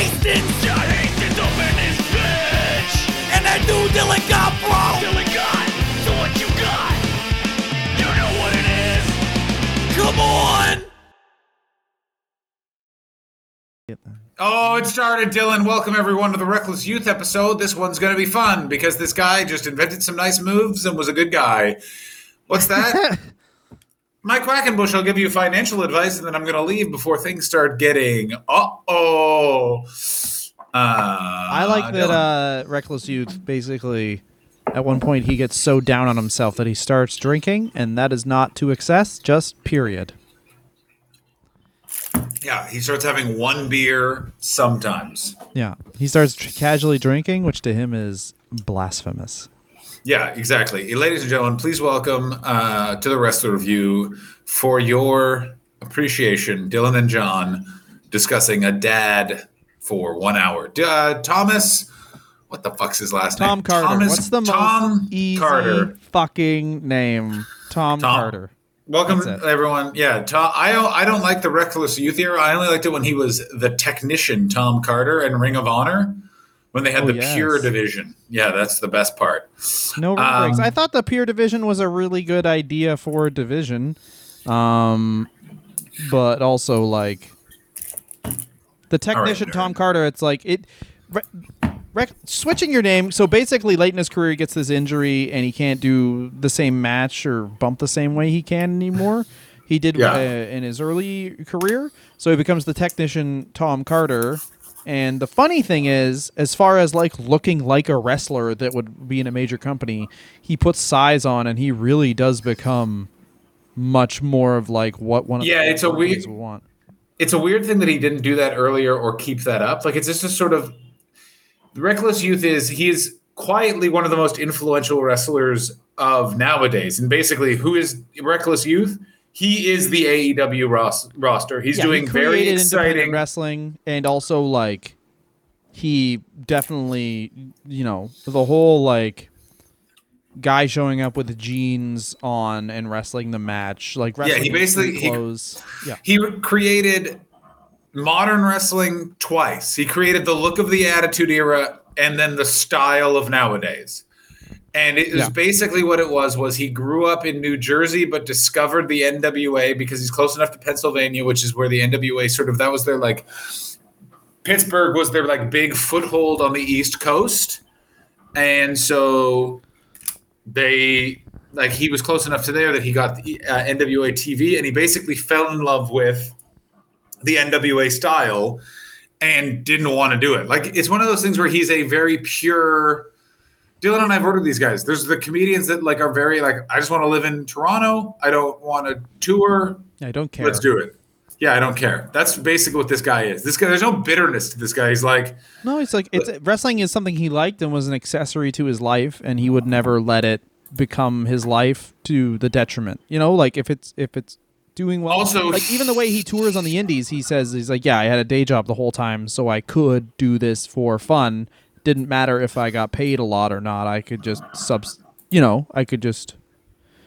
Hastings. John Hastings open his bitch. And that new Dylan Gott bro. Dylan Gott. So what you got? You know what it is. Come on. Oh, it started, Dylan. Welcome everyone to the Reckless Youth episode. This one's going to be fun because this guy just invented some nice moves and was a good guy. What's that? Mike Quackenbush, I'll give you financial advice and then I'm going to leave before things start getting. Uh oh. Uh, I like that uh, Reckless Youth basically, at one point, he gets so down on himself that he starts drinking, and that is not to excess, just period. yeah, he starts having one beer sometimes. Yeah. He starts tr- casually drinking, which to him is blasphemous. Yeah, exactly. Ladies and gentlemen, please welcome uh, to the Wrestler Review for your appreciation, Dylan and John discussing a dad for one hour. Uh, Thomas, what the fuck's his last Tom name? Carter. Thomas What's the Tom most easy Carter. fucking name? Tom, Tom. Carter. Welcome, everyone. Yeah, Tom. I don't. I don't like the Reckless Youth era. I only liked it when he was the technician, Tom Carter, in Ring of Honor, when they had Oh, the yes. pure division. Yeah, that's the best part. No ring breaks. Um, I thought the pure division was a really good idea for a division, um, but also like the technician nerd. Tom Carter. It's like it. Re- rec- switching your name. So basically, late in his career, he gets this injury and he can't do the same match or bump the same way he can anymore. He did Yeah. uh, in his early career. So he becomes the technician Tom Carter. And the funny thing is, as far as like looking like a wrestler that would be in a major company, he puts size on and he really does become much more of like what one of Yeah, the it's a weird- would want. it's a weird thing that he didn't do that earlier or keep that up. Like it's just a sort of reckless youth is he is quietly one of the most influential wrestlers of nowadays. And basically, who is reckless youth? He is the AEW ros- roster. He's Yeah, doing he very exciting. wrestling and also like he definitely you know the whole like guy showing up with jeans on and wrestling the match like yeah, he basically- he- yeah He created modern wrestling twice. He created the look of the Attitude Era and then the style of nowadays. And it was Yeah. basically what it was was he grew up in New Jersey but discovered the NWA because he's close enough to Pennsylvania, which is where the NWA sort of that was their like Pittsburgh was their like big foothold on the East Coast. And so they like he was close enough to there that he got the uh, NWA TV and he basically fell in love with the NWA style and didn't want to do it. Like it's one of those things where he's a very pure Dylan and I've ordered these guys. There's the comedians that like are very like I just want to live in Toronto. I don't want to tour. i don't care Let's do it. Yeah, I don't care. That's basically what this guy is. This guy there's no bitterness to this guy. He's like no it's like it's wrestling is something he liked and was an accessory to his life and he would never let it become his life to the detriment you know like if it's if it's doing well Also- like even the way he tours on the indies he says he's like yeah i had a day job the whole time so i could do this for fun didn't matter if i got paid a lot or not i could just sub, you know i could just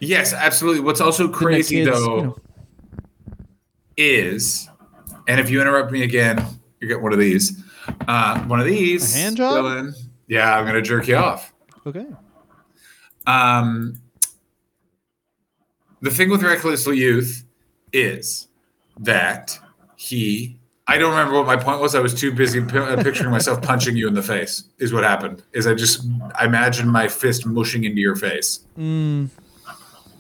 Yes, absolutely. What's also crazy kids, though you know. is, and if you interrupt me again, you get one of these. Uh, one of these. A hand job? Dylan. Yeah, I'm gonna jerk you off. okay Um, the thing with Reckless Youth is that he. I don't remember what my point was. I was too busy uh, picturing myself punching you in the face. Is what happened. Is I just I imagined my fist mushing into your face. Mm,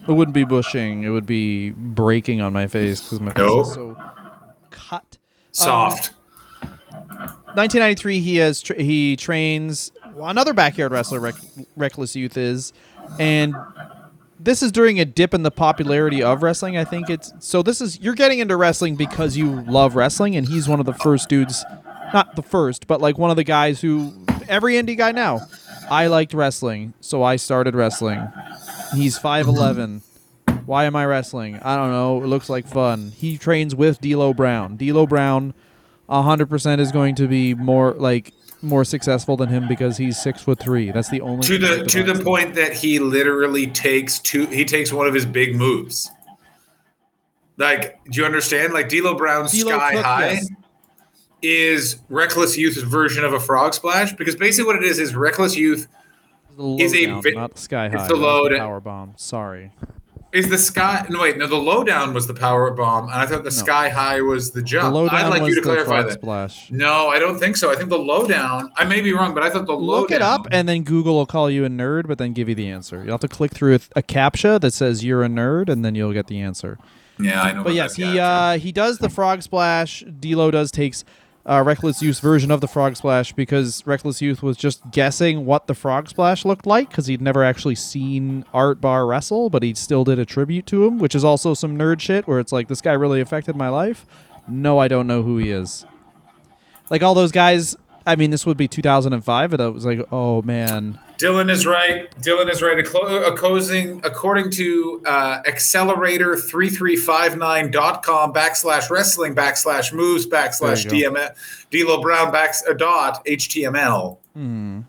it wouldn't be bushing. It would be breaking on my face because my face Nope. is so cut. Soft. 1993. He has tra- he trains another backyard wrestler. Rec- Reckless Youth is, and this is during a dip in the popularity of wrestling. I think it's so. This is you're getting into wrestling because you love wrestling, and he's one of the first dudes. Not the first, but like one of the guys who every indie guy now. I liked wrestling, so I started wrestling. He's 5'11. Why am I wrestling? I don't know. It looks like fun. He trains with D'Lo Brown. D'Lo Brown, hundred percent is going to be more like more successful than him because he's six foot three. That's the only to the to the point that he literally takes two he takes one of his big moves like do you understand like D'Lo Brown's D'Lo sky Cook, high yes. is Reckless Youth's version of a frog splash because basically what it is is Reckless Youth Is a lowdown, vi- not sky it's high. the that was load- power bomb. Sorry. Is the sky. No wait, no, the lowdown was the power bomb, and I thought the sky high was the The jump. lowdown I'd like you to clarify that. splash. No, I don't think so. I think the lowdown. I may be wrong, but I thought the lowdown. Look it up, and then Google will call you a nerd, but then give you the answer. You'll have to click through a, a captcha that says you're a nerd, and then you'll get the answer. yeah, I know. But yes, he uh, he does the frog splash. D'Lo does takes uh, Reckless Youth's version of the frog splash because Reckless Youth was just guessing what the frog splash looked like because he'd never actually seen Art Barr wrestle, but he still did a tribute to him, which is also some nerd shit where it's like this guy really affected my life. No, I don't know who he is. Like all those guys. I mean, this would be 2005, and I was like, oh man, Dylan is right. Dylan is right. According, according to uh, accelerator3359.com backslash wrestling backslash moves backslash There you DM D'Lo Brown back uh, dot HTML. Hmm.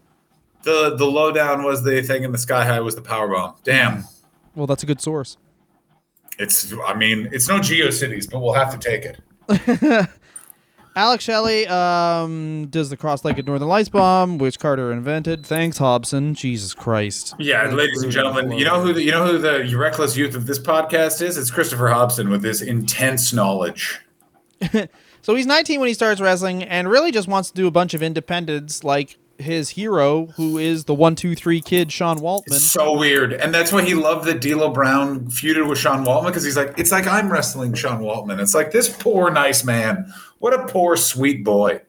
The the lowdown was the thing, and the sky high was the power bomb. Damn. well, that's a good source. It's. I mean, it's no GeoCities, but we'll have to take it. Alex Shelley um, does the cross-legged Northern Lights bomb, which Carter invented. Thanks, Hobson. Jesus Christ. Yeah, That's ladies and gentlemen, you know who the, you know who the reckless youth of this podcast is? It's Christopher Hobson with this intense knowledge. So he's 19 when he starts wrestling, and really just wants to do a bunch of independents, like his hero, who is the one, two, three kid Sean Waltman. It's so weird, and that's why he loved that D'Lo Brown feuded with Sean Waltman because he's like, it's like I'm wrestling Sean Waltman. It's like this poor nice man. What a poor sweet boy.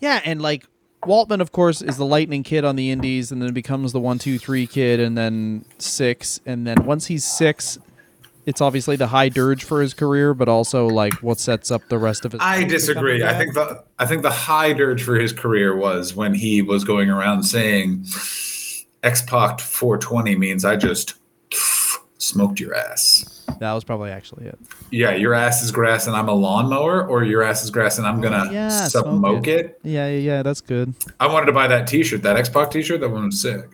Yeah, and like Waltman, of course, is the Lightning kid on the Indies, and then becomes the one, two, three kid, and then Syxx, and then once he's Syxx, it's obviously the high dirge for his career, but also like what sets up the rest of his. I disagree. I think the I think the high dirge for his career was when he was going around saying X Pac 420 means I just smoked your ass. that was probably actually it. Yeah, your ass is grass and I'm a lawnmower, or your ass is grass and I'm gonna yeah, smoke smoke it. Yeah, yeah, yeah, that's good. I wanted to buy that T-shirt, that X Pac T-shirt. That one was sick.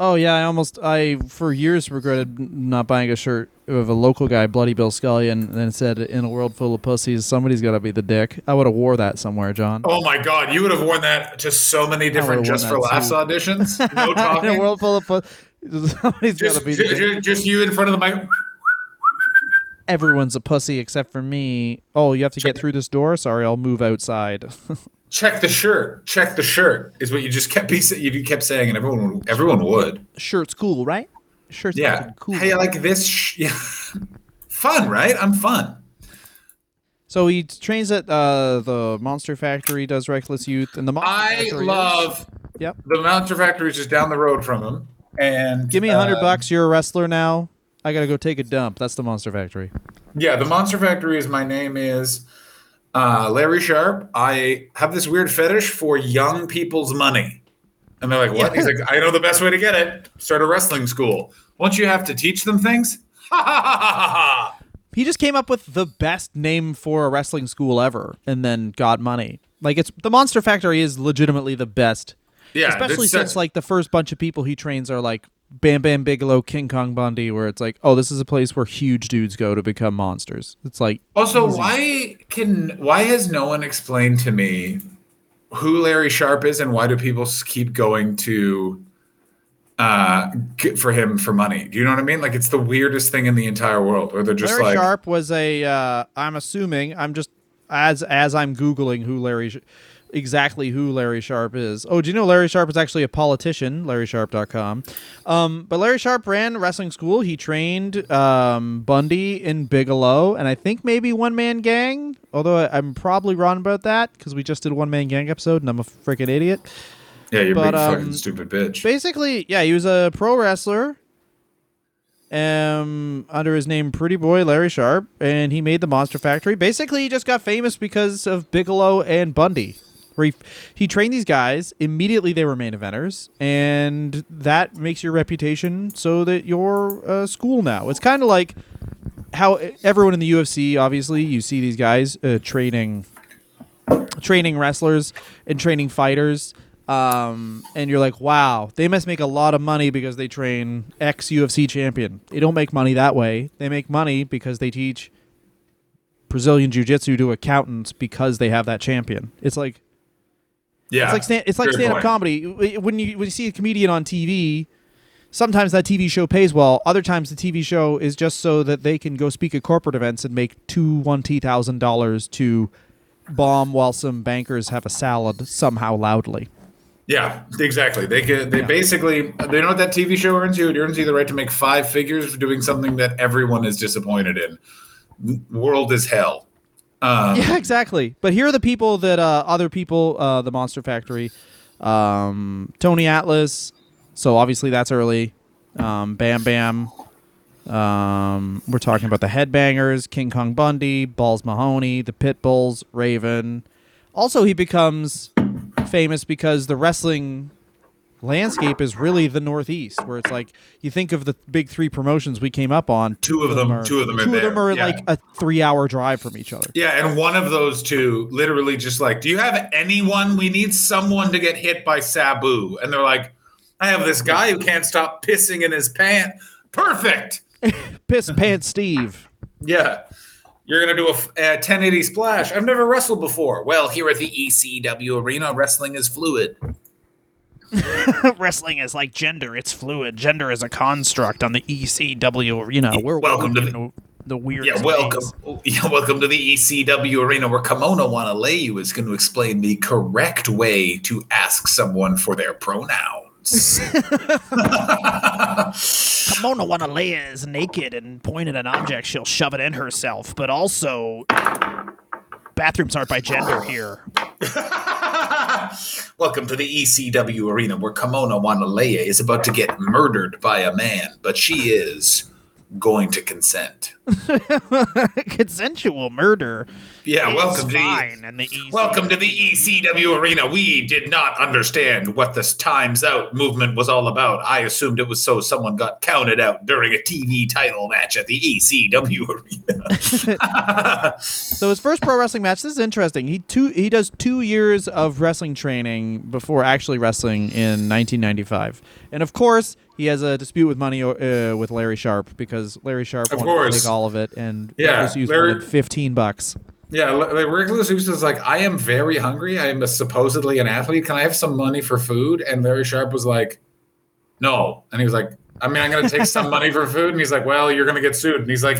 Oh yeah, I almost I for years regretted not buying a shirt of a local guy, Bloody Bill Scully, and then said "In a world full of pussies, somebody's got to be the dick." I would have wore that somewhere, John. Oh my god, you would have worn that to so many different just for laughs too. auditions. No talking. In a world full of pussies, somebody's got just, to be the ju- dick. just you in front of the mic. Everyone's a pussy except for me. Oh, you have to get through this door. Sorry, I'll move outside. Check the shirt. Check the shirt is what you just kept be, you kept saying, and everyone everyone would. Shirt's cool, right? Shirt's Yeah. cool. Hey, I like this. Sh- yeah. fun, right? I'm fun. So he trains at uh, the Monster Factory, does Reckless Youth, and the Monster I Factory is- love Yep. the Monster Factory is just down the road from him. And Give me a hundred uh, bucks. You're a wrestler now. I gotta go take a dump. That's the Monster Factory. Yeah, the Monster Factory is my name is uh, Larry Sharpe. I have this weird fetish for young people's money. And they're like, what? He's like, I know the best way to get it. Start a wrestling school. Once you have to teach them things, ha ha ha ha ha ha. He just came up with the best name for a wrestling school ever, and then got money. Like it's the Monster Factory is legitimately the best, Yeah, especially since such- like the first bunch of people he trains are like Bam Bam Bigelow, King Kong Bundy, where it's like, oh, this is a place where huge dudes go to become monsters. It's like Also, why can why has no one explained to me who Larry Sharpe is and why do people keep going to uh for him for money? Do you know what I mean? Like it's the weirdest thing in the entire world. Or they're just Larry like Sharp was a. Uh, I'm assuming. I'm just as as I'm googling who Larry. Sh- Exactly who Larry Sharpe is. Oh, do you know Larry Sharpe is actually a politician? LarrySharpe.com. Um, but Larry Sharpe ran wrestling school. He trained um, Bundy in Bigelow, and I think maybe One Man Gang. Although I, I'm probably wrong about that because we just did a One Man Gang episode, and I'm a freaking idiot. Yeah, you're a but, big um, fucking stupid bitch. Basically, yeah, he was a pro wrestler. Um, under his name Pretty Boy Larry Sharpe, and he made the Monster Factory. Basically, he just got famous because of Bigelow and Bundy. Where he, he trained these guys immediately; they were main eventers, and that makes your reputation so that you're a school now. It's kind of like how everyone in the UFC, obviously, you see these guys uh, training training wrestlers and training fighters. Um, and you're like, wow, they must make a lot of money because they train ex UFC champion. They don't make money that way. They make money because they teach Brazilian jiu-jitsu to accountants because they have that champion. It's like Yeah, it's like stand, it's like Good stand-up comedy. When you when you see a comedian on TV, sometimes that TV show pays well. Other times the TV show is just so that they can go speak at corporate events and make two one t thousand dollars to bomb while some bankers have a salad somehow loudly. Yeah, exactly. They could. They basically. They know what that TV show earns you. It earns you the right to make five figures for doing something that everyone is disappointed in. World is hell. Um, Yeah, exactly. But here are the people that uh, other people, uh, the Monster Factory, um, Tony Atlas. So obviously that's early. Um, Bam Bam. Um, we're talking about the Headbangers, King Kong Bundy, Balls Mahoney, the Pitbulls, Raven. Also, he becomes famous because the wrestling landscape is really the Northeast, where it's like you think of the big three promotions we came up on. Two of them- are, two of them are two of them are yeah. like a three-hour drive from each other. Yeah, and one of those two literally just like, do you have anyone? We need someone to get hit by Sabu. And they're like, I have this guy who can't stop pissing in his pant. Perfect. Piss Pants Steve. Yeah. You're going to do a 1080 splash. I've never wrestled before. Well, here at the ECW arena, wrestling is fluid. Wrestling is like gender; it's fluid. Gender is a construct on the ECW. You know, we're Welcome to the- the weird. Yeah, welcome. Yeah, welcome to the ECW arena where Kimona Wanalaya is going to explain the correct way to ask someone for their pronouns. Kimona Wanalaya is naked and point at an object, she'll shove it in herself. But also, bathrooms aren't by gender here. Welcome to the ECW arena where Kimona Wanalaya is about to get murdered by a man, but she is going to consent. Consensual murder. Yeah, welcome to the, fine in the ECW. welcome to the ECW arena. We did not understand what this times out movement was all about. I assumed it was so someone got counted out during a TV title match at the ECW arena. So his first pro wrestling match. This is interesting. He two he does two years of wrestling training before actually wrestling in 1995, and of course he has a dispute with money uh, with Larry Sharpe because Larry Sharpe Of wanted to course. take all of it, and Yeah, Reckless wanted 15 bucks. Yeah, li- like Reckless Youth is like, I am very hungry. I am a, supposedly an athlete. Can I have some money for food? And Larry Sharpe was like, No. And he was like, I mean, I'm going to take some money for food. And he's like, Well, you're going to get sued. And he's like,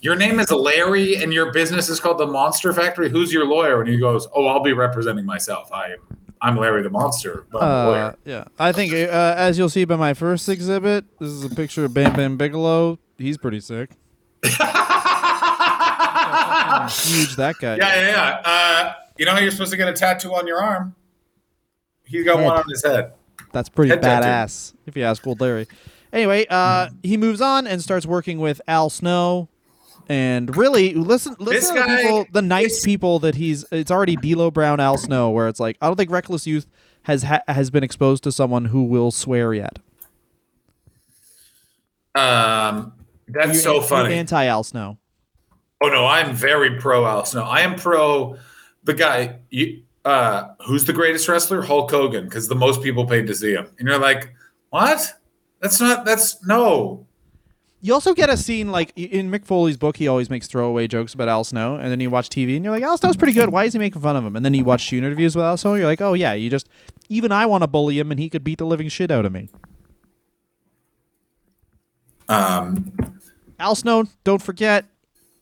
Your name is Larry, and your business is called the Monster Factory. Who's your lawyer? And he goes, Oh, I'll be representing myself. I am, I'm Larry the Monster, but I'm a Uh, yeah, I think uh, as you'll see by my first exhibit, this is a picture of Bam Bam Bigelow. He's pretty sick. Huge that guy. Yeah, yeah, yeah. Uh, you know how you're supposed to get a tattoo on your arm? He's got Head. one on his head. That's pretty Head tattoo. badass, if you ask old Larry. Anyway, uh, he moves on and starts working with Al Snow. And really, listen, listen to the, people, the nice people that he's. It's already D'Lo Brown, Al Snow, where it's like I don't think Reckless Youth has ha- has been exposed to someone who will swear yet. Um, that's so funny. Anti Al Snow. Oh no, I'm very pro Al Snow. I am pro the guy. You, uh, who's the greatest wrestler? Hulk Hogan, because the most people paid to see him. And you're like, what? That's not. That's no. You also get a scene like in Mick Foley's book. He always makes throwaway jokes about Al Snow, and then you watch TV and you're like, Al Snow's pretty good. Why is he making fun of him? And then you watch shoot interviews with Al Snow. You're like, oh yeah, you just even I want to bully him, and he could beat the living shit out of me. Um, Al Snow, don't forget,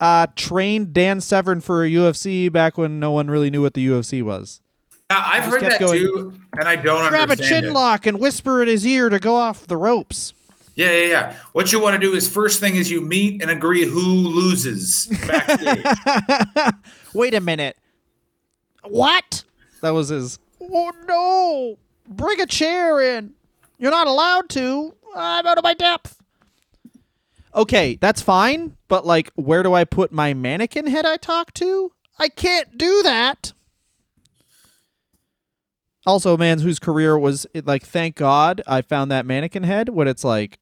uh, trained Dan Severn for a UFC back when no one really knew what the UFC was. now, I've heard that going, too, and I don't Grab a chin it. lock and whisper in his ear to go off the ropes. Yeah, yeah, yeah. What you want to do is first thing is you meet and agree who loses backstage. Wait a minute. What? That was his. Oh no! Bring a chair in. You're not allowed to. I'm out of my depth. Okay, that's fine, but like, where do I put my mannequin head I talk to? I can't do that. Also, a man whose career was it, like, thank God I found that mannequin head. When it's like,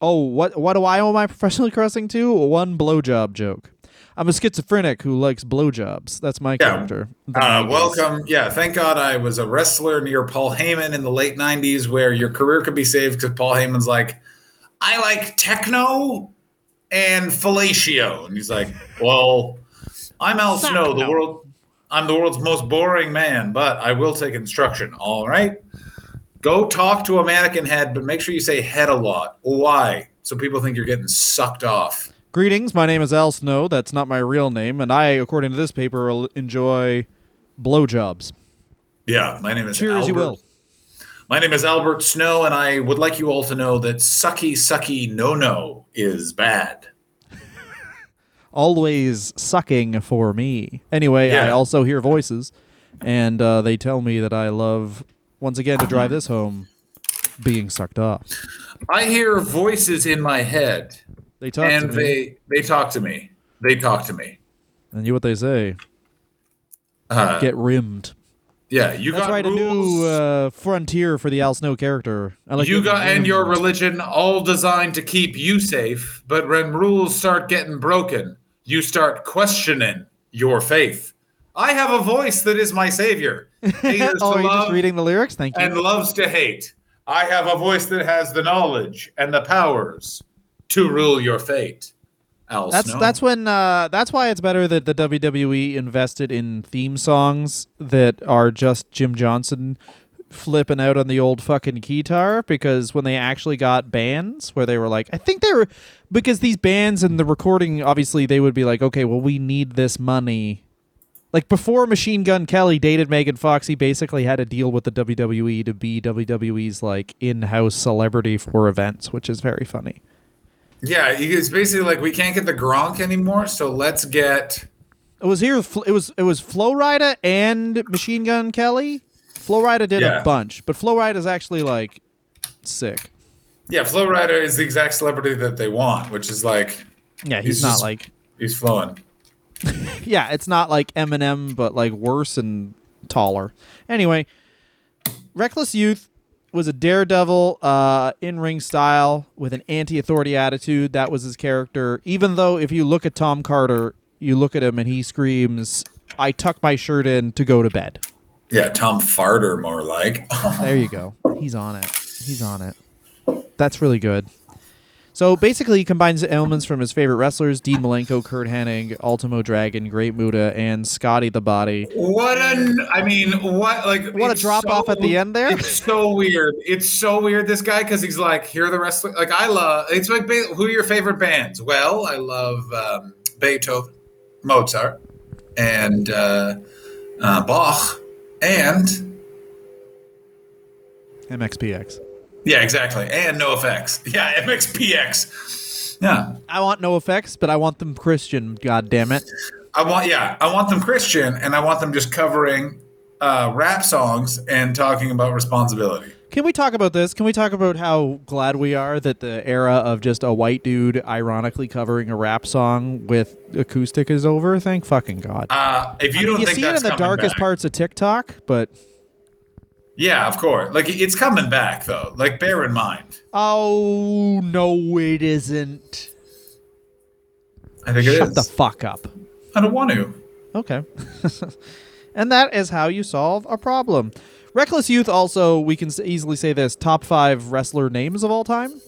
oh, what what do I owe my professional wrestling to? One blowjob joke. I'm a schizophrenic who likes blowjobs. That's my Yeah. character. Uh, welcome. Yeah, thank God I was a wrestler near Paul Heyman in the late 90s where your career could be saved because Paul Heyman's like, I like techno and fellatio. And he's like, well, I'm Al Suck, Snow, the no. world. I'm the world's most boring man, but I will take instruction. All right. Go talk to a mannequin head, but make sure you say head a lot. Why? So people think you're getting sucked off. Greetings, my name is Al Snow. That's not my real name, and I, according to this paper, will enjoy blowjobs. Yeah, my name is Cheer as you will. My name is Albert Snow, and I would like you all to know that sucky, sucky, no, no is bad. Always sucking for me. Anyway, I also hear voices, and uh, they tell me that I love, once again, to drive this home, being sucked off. I hear voices in my head, They talk and to me, they they talk to me. They talk to me. and you what they say? Uh, Get rimmed. Yeah, you That's got right, a new uh, frontier for the Al Snow character. I like you got and your religion all designed to keep you safe, but when rules start getting broken, you start questioning your faith. I have a voice that is my savior. Haters oh, to you just reading the lyrics? Thank you. and loves to hate. I have a voice that has the knowledge and the powers to rule your fate. Al That's Snow. that's when uh, that's why it's better that the WWE invested in theme songs that are just Jim Johnston flipping out on the old fucking guitar because when they actually got bands where they were like I think they were because these bands and the recording obviously they would be like okay well we need this money like before Machine Gun Kelly dated Megan Fox he basically had a deal with the WWE to be WWE's like in-house celebrity for events which is very funny yeah. It's basically like we can't get the Gronk anymore, so let's get. It was here. It was it was Flo Rida and Machine Gun Kelly. Flo Rida did Yeah. a bunch, but Flo Rida is actually like sick. Yeah, Flo Rida is the exact celebrity that they want, which is like Yeah, he's, He's not just- like he's flowing. yeah, it's not like Eminem, but like worse and taller. Anyway, Reckless Youth was a daredevil uh, in-ring style with an anti-authority attitude. That was his character. Even though if you look at Tom Carter, you look at him and he screams, "I tuck my shirt in to go to bed." Yeah, Tom Farter, more like. There you go. He's on it. He's on it. That's really good. So basically, he combines elements from his favorite wrestlers: Dean Malenko, Curt Hennig, Ultimo Dragon, Great Muta, and Scotty the Body. What a, I mean, what like What a drop off at the end there. It's so weird. It's so weird. This guy because he's like, here are the wrestling. Like I love. It's like who are your favorite bands? Well, I love um, Beethoven, Mozart, and uh, uh, Bach, and MXPX. Yeah, exactly, and NoFX. Yeah, MXPX. Yeah, I want NoFX, but I want them Christian. God damn it! I want yeah, I want them Christian, and I want them just covering uh, rap songs and talking about responsibility. Can we talk about this? Can we talk about how glad we are that the era of just a white dude ironically covering a rap song with acoustic is over? Thank fucking god. Uh, if you I don't you think see it in the darkest back- parts of TikTok, but Yeah, of course. Like it's coming back though. Like bear in mind. oh no, it isn't. I think it is. Shut the fuck up. I don't want to. Okay. and that is how you solve a problem. Reckless Youth also, we can easily say this, top five wrestler names of all time.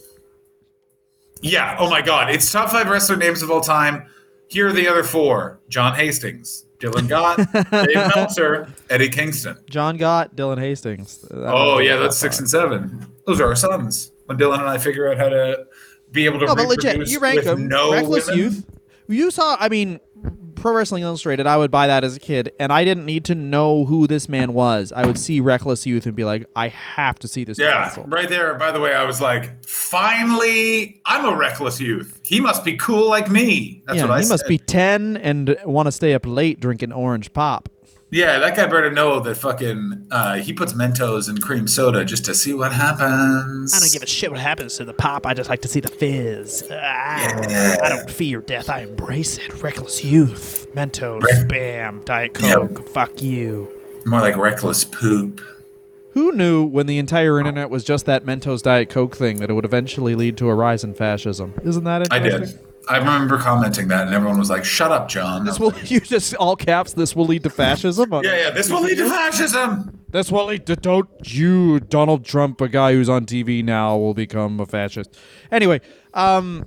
Yeah. Oh my God. It's top five wrestler names of all time. Here are the other four: John Hastings, Dylan Gott, Dave Meltzer, Eddie Kingston. John Gott, Dylan Hastings. That Oh yeah, that's six and seven. Those are our sons. When Dylan and I figure out how to be able to No, but legit, you rank them. no Reckless women. Youth. You saw, I mean, Pro Wrestling Illustrated. I would buy that as a kid, and I didn't need to know who this man was. I would see Reckless Youth and be like, I have to see this. Yeah, wrestle. right there. By the way, I was like, finally, I'm a reckless youth. He must be cool like me. That's yeah, what I he must be ten and want to stay up late drinking orange pop. Yeah, that guy better know that fucking uh, he puts Mentos in cream soda just to see what happens. I don't give a shit what happens to the pop. I just like to see the fizz. Ah, I don't fear death. I embrace it. Reckless youth. Mentos. Bam. Diet Coke. Fuck you. More like reckless poop. Who knew when the entire internet was just that Mentos Diet Coke thing that it would eventually lead to a rise in fascism? Isn't that interesting? I did. I remember commenting that, and everyone was like, "Shut up, John." This will you just all caps. This will lead to fascism. yeah, yeah. This will lead to fascism. This will lead to don't you Donald Trump, a guy who's on TV now, will become a fascist. Anyway, um,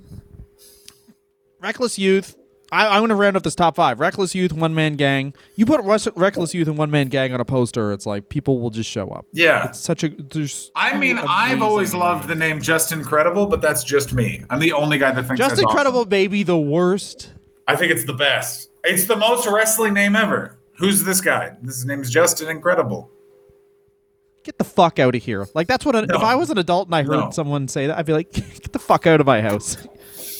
Reckless Youth. I, I'm going to round up this top five: Reckless Youth, One Man Gang. You put Rus- Reckless Youth and One Man Gang on a poster, it's like people will just show up. Yeah. It's such a. There's. I mean, I've always loved the name Justin Credible, but that's just me. I'm the only guy that thinks Just that's awesome. Incredible Baby, the worst. I think it's the best. It's the most wrestling name ever. Who's this guy? His name is Justin Credible. Get the fuck out of here! Like that's what. A, No. If I was an adult and I heard No. someone say that, I'd be like, "Get the fuck out of my house!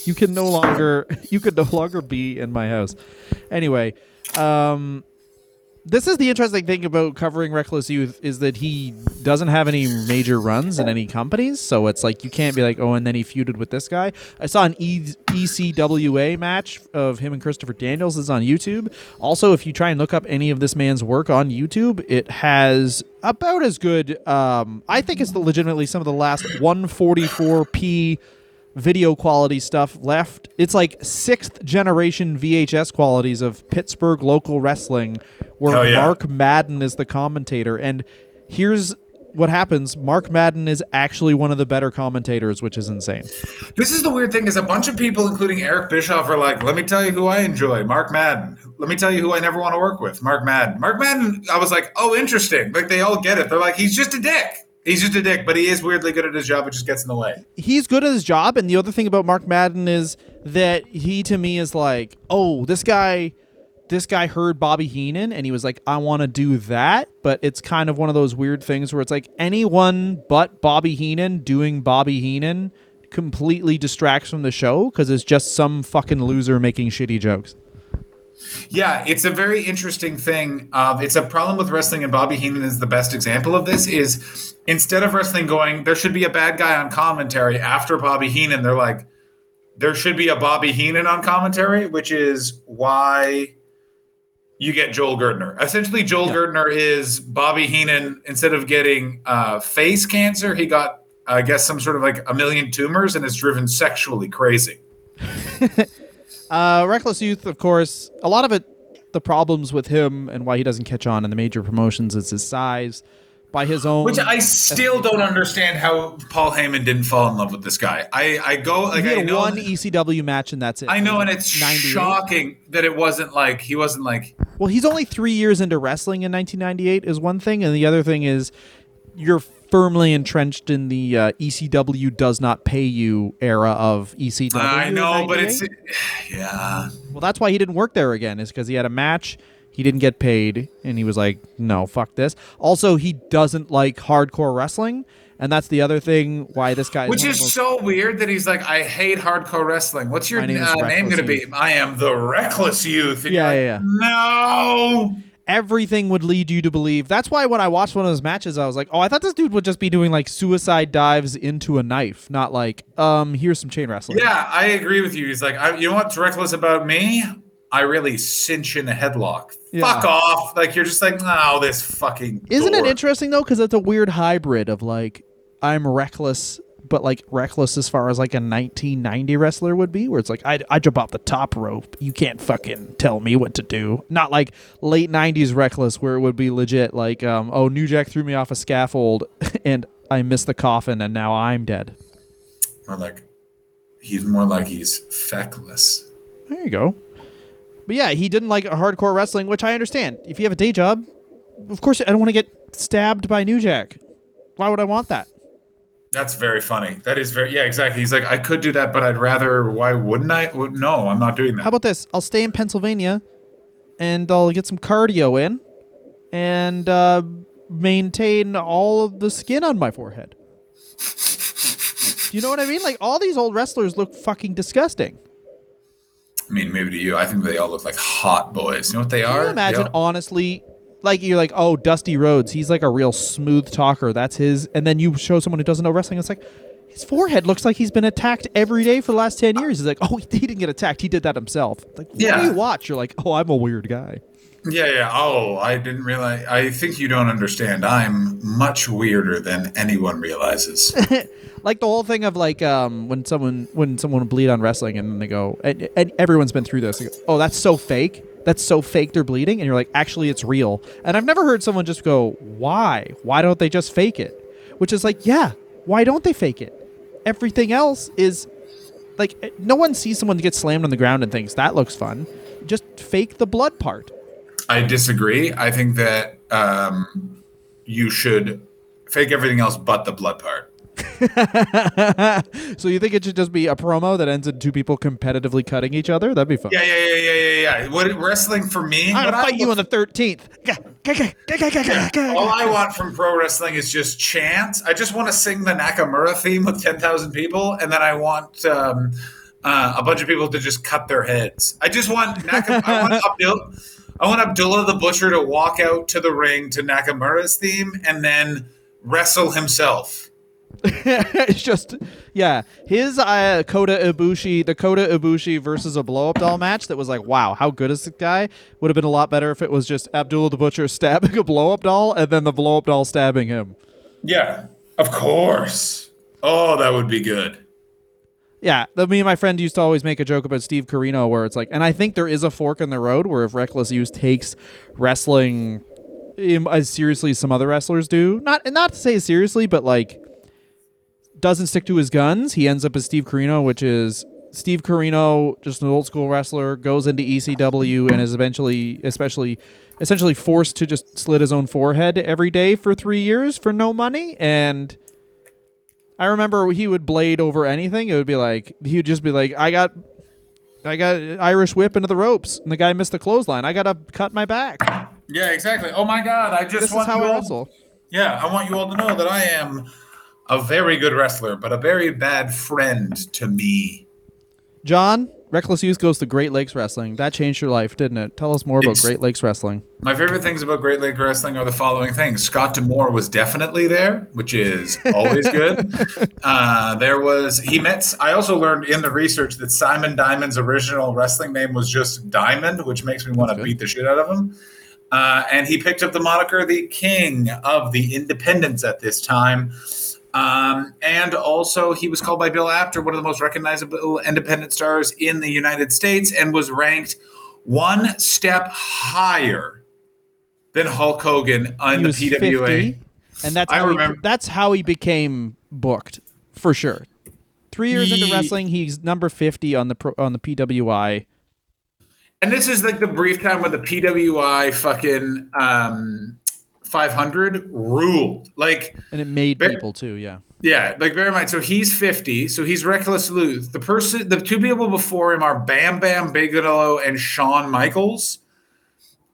You can no longer. You could no longer be in my house." Anyway, um, this is the interesting thing about covering Reckless Youth is that he doesn't have any major runs in any companies, so it's like you can't be like, oh, and then he feuded with this guy. I saw an e- ECWA match of him and Christopher Daniels is on YouTube. Also, if you try and look up any of this man's work on YouTube, it has about as good. Um, I think it's the legitimately some of the last 144p video quality stuff left. It's like sixth generation VHS qualities of Pittsburgh local wrestling, where Hell yeah. Mark Madden is the commentator. And here's what happens: Mark Madden is actually one of the better commentators, which is insane. This is the weird thing is a bunch of people, including Eric Bischoff, are like, let me tell you who I enjoy, Mark Madden. Let me tell you who I never want to work with, Mark Madden. Mark Madden, I was like, oh, interesting. Like they all get it. They're like, he's just a dick. He's just a dick, but he is weirdly good at his job. It just gets in the way. he's good at his job and the other thing about Mark Madden is that he to me is like, "Oh, this guy this guy heard Bobby Heenan and he was like, "I want to do that." But it's kind of one of those weird things where it's like anyone but Bobby Heenan doing Bobby Heenan completely distracts from the show cuz it's just some fucking loser making shitty jokes. Yeah, it's a very interesting thing. Um, it's a problem with wrestling, and Bobby Heenan is the best example of this. Is instead of wrestling going, there should be a bad guy on commentary after Bobby Heenan. They're like, there should be a Bobby Heenan on commentary, which is why you get Joel Gertner. Essentially, Joel Gertner is Bobby Heenan. Instead of getting uh, face cancer, he got, I guess, some sort of like a million tumors and is driven sexually crazy. Uh, Reckless Youth, of course, a lot of it, the problems with him and why he doesn't catch on in the major promotions is his size. By his own, Which I still don't understand how Paul Heyman didn't fall in love with this guy. I, I go like he I know one ECW match and that's it. I know, and it's 98. shocking that it wasn't like he wasn't like Well, he's only three years into wrestling in 1998 is one thing, and the other thing is you're firmly entrenched in the uh, ECW does not pay you era of ECW. I know, but it's yeah. well, that's why he didn't work there again. Is because he had a match, he didn't get paid, and he was like, "No, fuck this." Also, he doesn't like hardcore wrestling, and that's the other thing why this guy. Which one of is the most- so weird that he's like, I hate hardcore wrestling. What's your name uh, name going to be? I am the Reckless Youth. And Yeah, you're yeah, No. Everything would lead you to believe. That's why when I watched one of those matches, I was like, "Oh, I thought this dude would just be doing like suicide dives into a knife, not like, um, here's some chain wrestling." Yeah, I agree with you. He's like, I, you know what's reckless about me? I really cinch in a headlock. Yeah. Fuck off. Like you're just like, no, this fucking. Isn't it interesting though? Because it's a weird hybrid of like I'm reckless, but like reckless as far as like a 1990 wrestler would be, where it's like I I jump off the top rope, you can't fucking tell me what to do. Not like late 90s reckless, where it would be legit like um oh New Jack threw me off a scaffold and I missed the coffin and now I'm dead. Or like, he's more like he's feckless. There you go. But yeah, he didn't like hardcore wrestling, which I understand. If you have a day job, of course I don't want to get stabbed by New Jack. Why would I want that? That's very funny. That is very yeah, exactly. He's like, I could do that, but I'd rather. Why wouldn't I? No, I'm not doing that. How about this? I'll stay in Pennsylvania and I'll get some cardio in and uh, maintain all of the skin on my forehead. you know what I mean? Like all these old wrestlers look fucking disgusting. I mean, maybe to you, I think they all look like hot boys. You know what they Can are? you imagine Yeah. honestly like you're like, oh, Dusty Rhodes, he's like a real smooth talker. That's his and then you show someone who doesn't know wrestling, it's like his forehead looks like he's been attacked every day for the last ten years. He's like, oh, he didn't get attacked. He did that himself. Like, what Yeah. do you watch? You're like, oh, I'm a weird guy. Yeah, yeah. Oh, I didn't realize. I think you don't understand. I'm much weirder than anyone realizes. like the whole thing of like um when someone when someone bleed on wrestling and then they go and, and everyone's been through this go, oh that's so fake that's so fake they're bleeding and you're like actually it's real and i've never heard someone just go why why don't they just fake it which is like yeah why don't they fake it everything else is like eh, no one sees someone get slammed on the ground and thinks that looks fun. Just fake the blood part. I disagree. I think that um, you should fake everything else but the blood part. so you think it should just be a promo that ends in two people competitively cutting each other? That'd be fun. Yeah, yeah, yeah, yeah, yeah, yeah. What wrestling for me? I'm gonna I fight you on the thirteenth. All I want from pro wrestling is just chants. I just want to sing the Nakamura theme with 10,000 people, and then I want um, uh, a bunch of people to just cut their heads. I just want Nakam- I want Abdul- I want Abdullah the Butcher to walk out to the ring to Nakamura's theme and then wrestle himself. it's just yeah. His uh, Kota Ibushi, the Kota Ibushi versus a blow up doll match that was like, wow, how good is this guy? Would have been a lot better if it was just Abdullah the Butcher stabbing a blow up doll and then the blow up doll stabbing him. Yeah, of course. Oh, that would be good. Yeah, the, me and my friend used to always make a joke about Steve Corino, where it's like, and I think there is a fork in the road where if Reckless Youth takes wrestling as seriously as some other wrestlers do, not not to say seriously, but like doesn't stick to his guns, he ends up as Steve Corino, which is Steve Corino, just an old school wrestler, goes into ECW and is eventually, especially, essentially forced to just slit his own forehead every day for three years for no money and. I remember he would blade over anything. It would be like he would just be like, "I got, I got Irish whip into the ropes, and the guy missed the clothesline. I gotta cut my back. Yeah, exactly. Oh my God, I just This is want how you I all- wrestle." Yeah, I want you all to know that I am a very good wrestler, but a very bad friend to me. John, Reckless Youth goes to Great Lakes Wrestling. That changed your life, didn't it? Tell us more about It's- Great Lakes Wrestling. My favorite things about Great Lake Wrestling are the following things. Scott D'Amore was definitely there, which is always good. Uh, there was, he met, I also learned in the research that Simon Diamond's original wrestling name was just Diamond, which makes me want to beat the shit out of him. Uh, and he picked up the moniker the King of the Independents at this time. Um, and also, he was called by Bill Apter one of the most recognizable independent stars in the United States and was ranked one step higher than Hulk Hogan on He the PWA. 50, and that's I how remember- He, that's how he became booked for sure. Three years into wrestling, he's number fifty on the pro, on the PWI. And this is like the brief time when the PWI fucking um, 500 ruled. Like, And it made Very- people too, yeah. Yeah, like bear in mind. So he's fifty. So he's reckless Youth. The person, the two people before him are Bam Bam Bigelow and Shawn Michaels.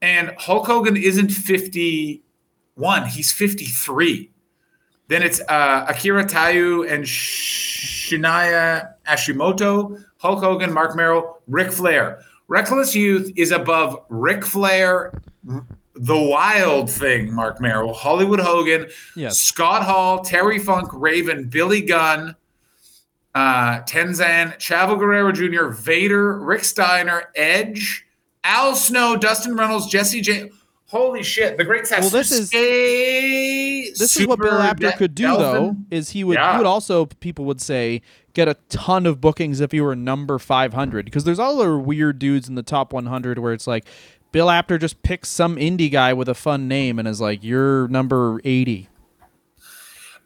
And Hulk Hogan isn't fifty-one. He's fifty-three. Then it's uh, Akira Taue and Shinya Hashimoto, Hulk Hogan, Marc Mero, Ric Flair. Reckless Youth is above Ric Flair, the Wild Thing, Marc Mero, Hollywood Hogan, Yes. Scott Hall, Terry Funk, Raven, Billy Gunn, uh, Tenzan, Chavo Guerrero Jr., Vader, Rick Steiner, Edge, Al Snow, Dustin Reynolds, Jesse J. Holy shit! The Great Well, this is- Sasuke, This is what Bill Apter De- could do, Delvin. though, is he would Yeah. he would also people would say get a ton of bookings if he were number five hundred because there's all other weird dudes in the top one hundred where it's like Bill Apter just picks some indie guy with a fun name and is like you're number eighty.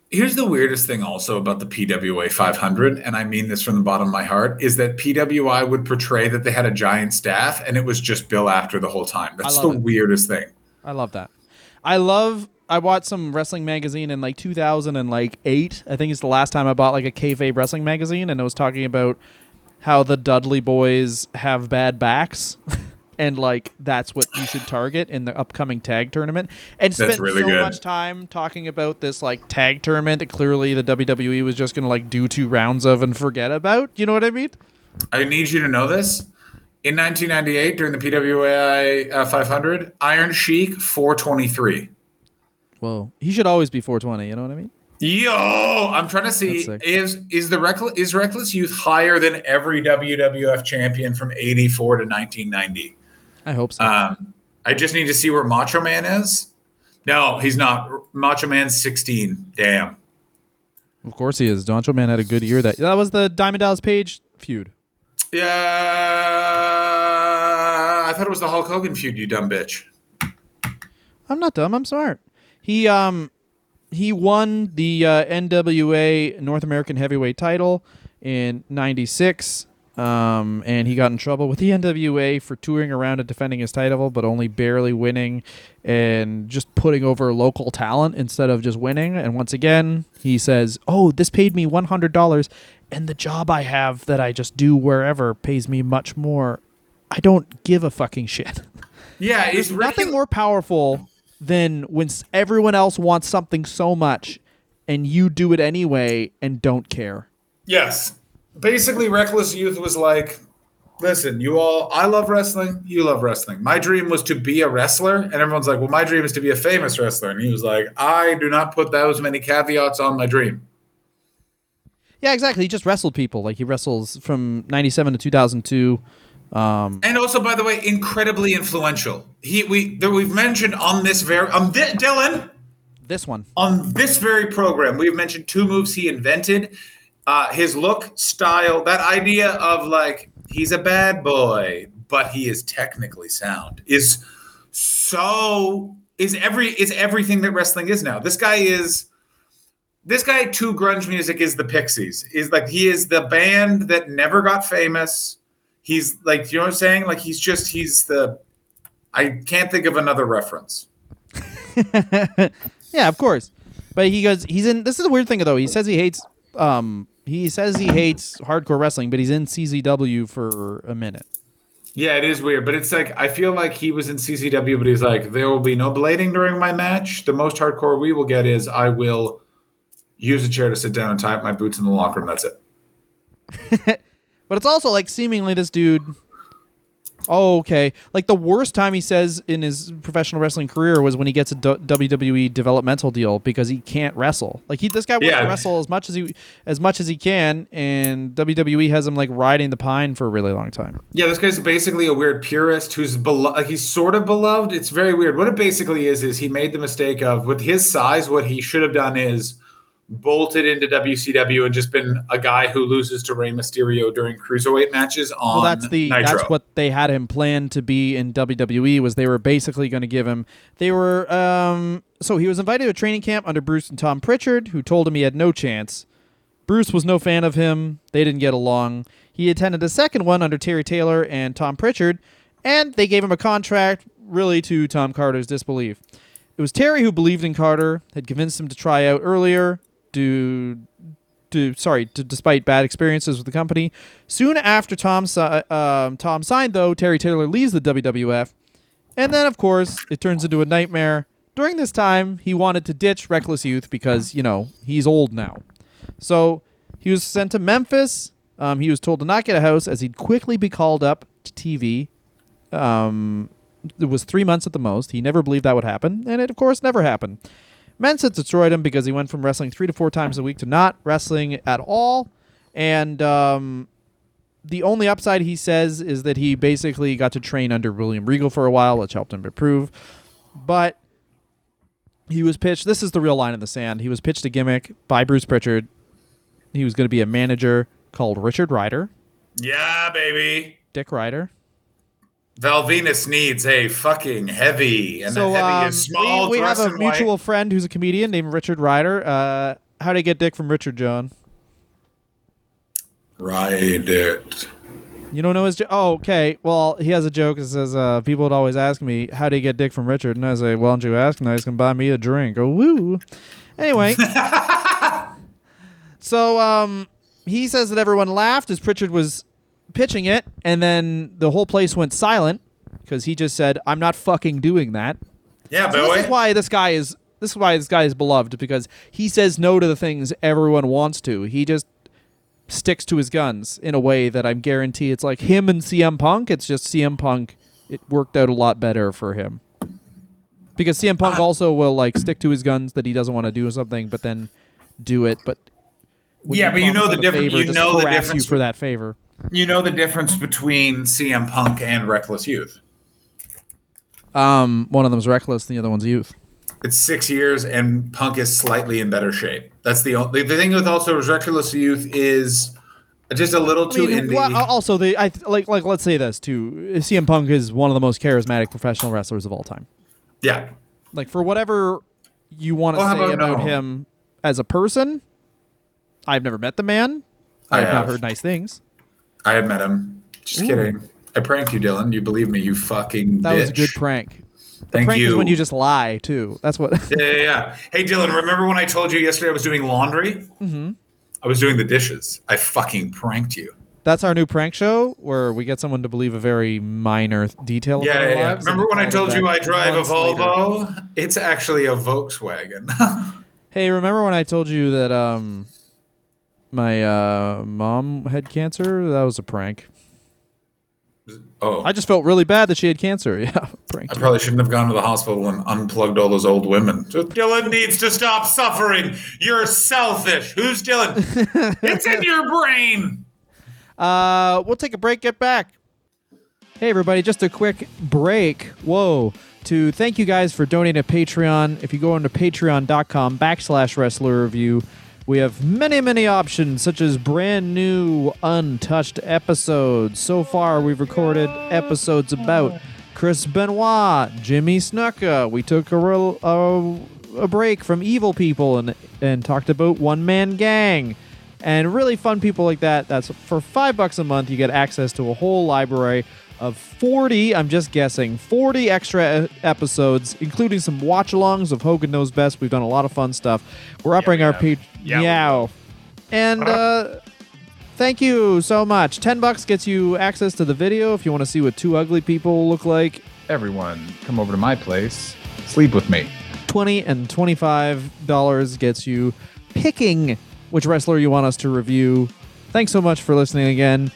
Here's the weirdest thing also about the PWA 500, and I mean this from the bottom of my heart, is that PWI would portray that they had a giant staff and it was just Bill Apter the whole time. That's the it. weirdest thing. I love that. I love. I bought some wrestling magazine in like 2008. I think it's the last time I bought like a kayfabe wrestling magazine, and it was talking about how the Dudley boys have bad backs, and like that's what you should target in the upcoming tag tournament. And spent really so good. much time talking about this like tag tournament that clearly the WWE was just gonna like do two rounds of and forget about. You know what I mean? I need you to know this. In 1998, during the PWA uh, 500, Iron Sheik 423. Whoa, he should always be 420. You know what I mean? Yo, I'm trying to see is is the reckless is Reckless Youth higher than every WWF champion from 84 to 1990? I hope so. Um, I just need to see where Macho Man is. No, he's not. Macho Man's 16. Damn. of course he is. Doncho Man had a good year. That that was the Diamond Dallas Page feud. Yeah, I thought it was the Hulk Hogan feud. You dumb bitch. I'm not dumb. I'm smart. He um he won the uh, NWA North American Heavyweight title in '96. Um, and he got in trouble with the NWA for touring around and defending his title, but only barely winning and just putting over local talent instead of just winning. And once again, he says, "Oh, this paid me one hundred dollars, and the job I have that I just do wherever pays me much more. I don't give a fucking shit." Yeah, it's Nothing more powerful than when everyone else wants something so much, and you do it anyway and don't care. Yes. Basically, Reckless Youth was like, listen, you all, I love wrestling, you love wrestling. My dream was to be a wrestler. And everyone's like, well, my dream is to be a famous wrestler. And he was like, I do not put those many caveats on my dream. Yeah, exactly. He just wrestled people. Like he wrestles from '97 to 2002. Um, And also, by the way, incredibly influential. He, we, that we've mentioned on this very, um, Di- Dylan, this one. on this very program, we've mentioned two moves he invented. Uh, his look, style, that idea of like he's a bad boy, but he is technically sound is so is every is everything that wrestling is now. This guy is this guy to grunge music is the Pixies. Is like he is the band that never got famous. He's like you know what I'm saying? Like he's just he's the I can't think of another reference. Yeah, of course. But he goes. He's in. This is a weird thing though. He says he hates. Um, he says he hates hardcore wrestling, but he's in CZW for a minute. Yeah, it is weird, but it's like I feel like he was in CZW, but he's like, there will be no blading during my match. The most hardcore we will get is I will use a chair to sit down and tie up my boots in the locker room. That's it. But it's also like seemingly this dude. Oh, okay. Like the worst time he says in his professional wrestling career was when he gets a D- WWE developmental deal because he can't wrestle. Like he, this guy Yeah. to wrestle as much as he as much as he can, and WWE has him like riding the pine for a really long time. Yeah, this guy's basically a weird purist who's belo- like he's sort of beloved. It's very weird. What it basically is is he made the mistake of with his size. What he should have done is bolted into WCW and just been a guy who loses to Rey Mysterio during cruiserweight matches on Well, that's the Nitro. that's what they had him planned to be in WWE was they were basically going to give him they were um so he was invited to a training camp under Bruce and Tom Prichard who told him he had no chance. Bruce was no fan of him. They didn't get along. He attended a second one under Terry Taylor and Tom Prichard and they gave him a contract really to Tom Carter's disbelief. It was Terry who believed in Carter, had convinced him to try out earlier, to to sorry, despite bad experiences with the company. Soon after Tom si- um, Tom signed, though, Terry Taylor leaves the WWF, and then of course it turns into a nightmare. During this time, he wanted to ditch Reckless Youth because you know he's old now. So he was sent to Memphis. Um, he was told to not get a house as he'd quickly be called up to TV. Um, it was three months at the most. He never believed that would happen, and it of course never happened. Mensa destroyed him because he went from wrestling three to four times a week to not wrestling at all. And um, the only upside he says is that he basically got to train under William Regal for a while, which helped him improve. But he was pitched. This is the real line in the sand. He was pitched a gimmick by Bruce Prichard. He was going to be a manager called Richard Ryder, yeah, baby. Dick Ryder. Val Venis needs a fucking heavy, and so the heavy um, is small. we, we have a in white. mutual friend who's a comedian named Richard Ryder. Uh, how to get Dick from Richard John? Ride it. You don't know his joke? Oh, okay. Well, he has a joke that says, uh, people would always ask me, how do you get dick from Richard? And I say, why don't you ask him? He's going to buy me a drink. Oh, woo. Anyway. so, um, he says that everyone laughed as Prichard was pitching it, and then the whole place went silent because he just said, I'm not fucking doing that. Yeah, So boy. this is why this guy is this is why this guy is beloved because he says no to the things everyone wants to. He just sticks to his guns in a way that I'm guarantee it's like him and CM Punk. It's just CM Punk. It worked out a lot better for him because CM Punk ah. also will like stick to his guns that he doesn't want to do something, but then do it. But Yeah, but you know the difference- you know the difference you for that favor. You know the difference between CM Punk and Reckless Youth. Um, one of them's reckless, the other one's youth. It's six years, and Punk is slightly in better shape. That's the only the thing with also Reckless Youth is just a little I too mean, indie. well, also the I like like let's say this too. CM Punk is one of the most charismatic professional wrestlers of all time. yeah, Like for whatever you want to Well, say about about no? him as a person, I've never met the man, I, I have not heard nice things. I have met him. Just kidding. I pranked you, Dylan. You believe me? You fucking. That was a good prank. Thank prank you. is when you just lie too. That's what. Yeah, yeah, yeah. Hey, Dylan. Remember when I told you yesterday I was doing laundry? Mm-hmm. I was doing the dishes. I fucking pranked you. That's our new prank show where we get someone to believe a very minor detail. Yeah, yeah, yeah. Remember when I told you I drive a months later. Volvo? It's actually a Volkswagen. Hey, remember when I told you that um my uh mom had cancer? That was a prank. oh, I just felt really bad that she had cancer. Yeah, prank. I probably shouldn't have gone to the hospital and unplugged all those old women. Dylan needs to stop suffering. You're selfish. Who's Dylan? it's in your brain. Uh, we'll take a break. Get back. Hey, everybody! Just a quick break. Whoa! To thank you guys for donating to Patreon. If you go into Patreon.com backslash Wrestler Review, we have many, many options, such as brand new, untouched episodes. So far, we've recorded episodes about Chris Benoit, Jimmy Snuka. We took a real uh, a break from evil people and and talked about One Man Gang and really fun people like that. That's for five bucks a month. You get access to a whole library of 40, I'm just guessing, 40 extra episodes, including some watch alongs of Hogan Knows Best. We've done a lot of fun stuff. We're upping we our page. Yeah, Meow. And uh, thank you so much. 10 bucks gets you access to the video if you want to see what two ugly people look like. Everyone, come over to my place. Sleep with me. 20 and 25 dollars gets you picking which wrestler you want us to review thanks so much for listening again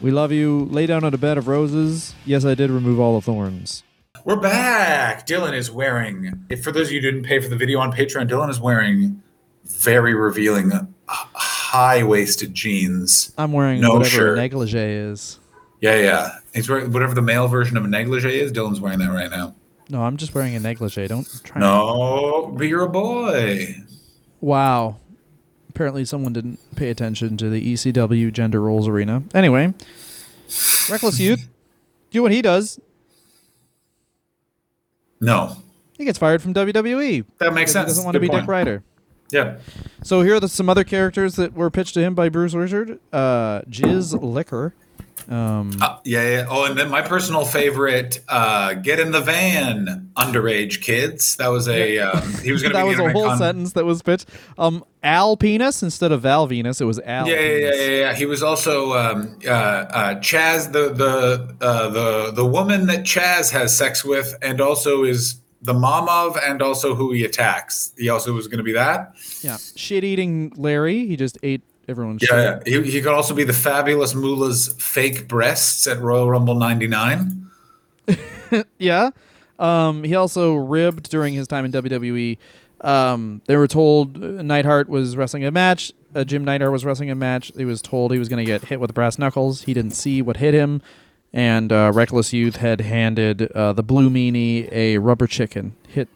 we love you lay down on a bed of roses yes i did remove all the thorns We're back. Dylan is wearing, if for those of you who didn't pay for the video on Patreon, Dylan is wearing very revealing uh, high waisted jeans. i'm wearing No whatever shirt. negligee is Yeah, yeah. He's wearing whatever the male version of a negligee is. Dylan's wearing that right now. no i'm just wearing a negligee don't try No, but you're a boy. wow apparently someone didn't pay attention to the ecw gender roles arena anyway reckless youth do what he does No, he gets fired from wwe that makes because he sense. doesn't want to be point. dick ryder Yeah. So here are the, some other characters that were pitched to him by Bruce Richard. Uh, Jizz Liquor. Um, Uh, yeah, yeah. Oh, and then my personal favorite, uh, "Get in the van, underage kids." That was a. Um, he was going to that be was a whole con- sentence that was pitched. Um, Al Penis instead of Val Venis. It was Al. Yeah, yeah, yeah, yeah, yeah. He was also um, uh, uh, Chaz, the the uh, the the woman that Chaz has sex with, and also is the mom of, and also who he attacks. He also was going to be that. Yeah. Shit eating Larry. He just ate everyone's Yeah, shit. he, he could also be the fabulous Moolah's fake breasts at Royal Rumble '99. Yeah. Um, he also ribbed during his time in WWE. Um, they were told uh, Neidhart was wrestling a match. Uh, Jim Neidhart was wrestling a match. He was told he was going to get hit with brass knuckles. He didn't see what hit him. And uh, Reckless Youth had handed uh, the Blue Meanie a rubber chicken. Hit,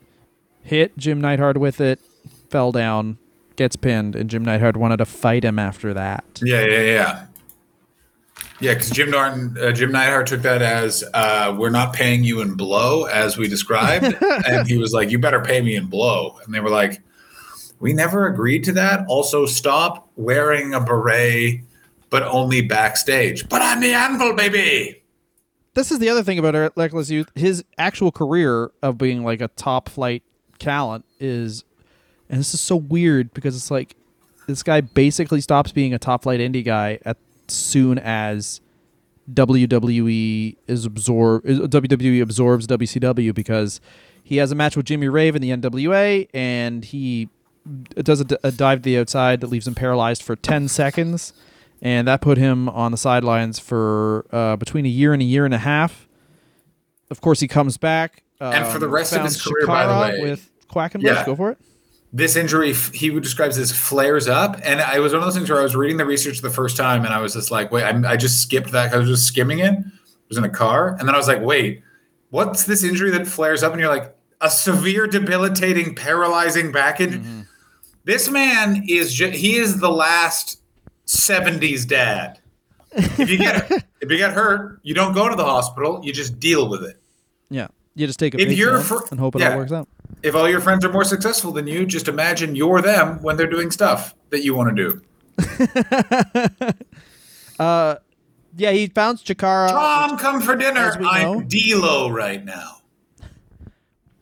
hit Jim Neidhart with it. Fell down, gets pinned, and Jim Neidhart wanted to fight him after that. Yeah, yeah, yeah. Yeah, because Jim Norton, uh, Jim Neidhart took that as uh, "We're not paying you in blow," as we described, and he was like, "You better pay me in blow," and they were like, "We never agreed to that." Also, stop wearing a beret, but only backstage. But I'm the anvil, baby. this is the other thing about Eric- Youth. His actual career of being like a top flight talent is, and this is so weird because it's like this guy basically stops being a top flight indie guy as soon as WWE is absorb WWE absorbs WCW because he has a match with Jimmy Rave in the NWA and he does a, d- a dive to the outside that leaves him paralyzed for 10 seconds and that put him on the sidelines for uh, between a year and a year and a half. Of course, he comes back. And for the um, rest of his career, by the Chikara way- with Quackenbush. Yeah. Go for it. This injury, he describes as flares up, and I was one of those things where I was reading the research the first time, and I was just like, "Wait, I, I just skipped that. I was just skimming it. I was in a car, and then I was like, "Wait, what's this injury that flares up?" And you're like, "A severe, debilitating, paralyzing back injury." Mm-hmm. This man is ju- he is the last '70s dad. If you get if you get hurt, you don't go to the hospital. You just deal with it. Yeah, you just take a If you're fr- and hope it yeah. all works out. If all your friends are more successful than you, just imagine you're them when they're doing stuff that you want to do. Yeah, he bounced Chikara. Tom, come for dinner. I'm D-Lo right now.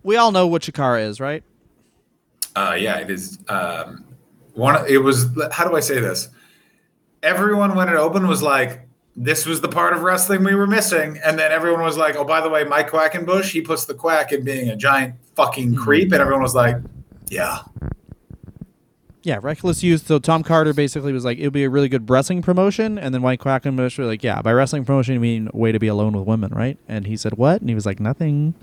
We all know what Chikara is, right? Uh, yeah, it is. Um, one. It was. How do I say this? Everyone, when it opened, was like, "This was the part of wrestling we were missing," and then everyone was like, "Oh, by the way, Mike Quackenbush, he puts the quack in being a giant fucking hmm. creep," and everyone was like, "Yeah, Yeah, Reckless Youth. So Tom Carter basically was like, it would be a really good wrestling promotion. And then White Quackenbush was like, yeah, by wrestling promotion, you mean way to be alone with women, right? And he said, what? And he was like, nothing.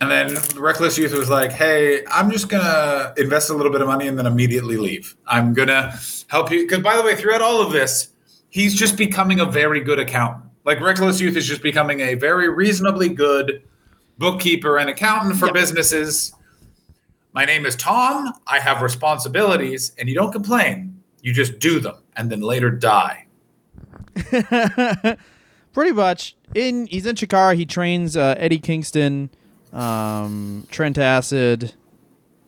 And then Reckless Youth was like, "Hey, I'm just gonna invest a little bit of money and then immediately leave. I'm gonna help you." Because by the way, throughout all of this, he's just becoming a very good accountant. Like Reckless Youth is just becoming a very reasonably good bookkeeper and accountant for businesses. My name is Tom. I have responsibilities, and you don't complain. You just do them, and then later die. Pretty much. In He's in Chikara. He trains uh, Eddie Kingston, um, Trent Acid,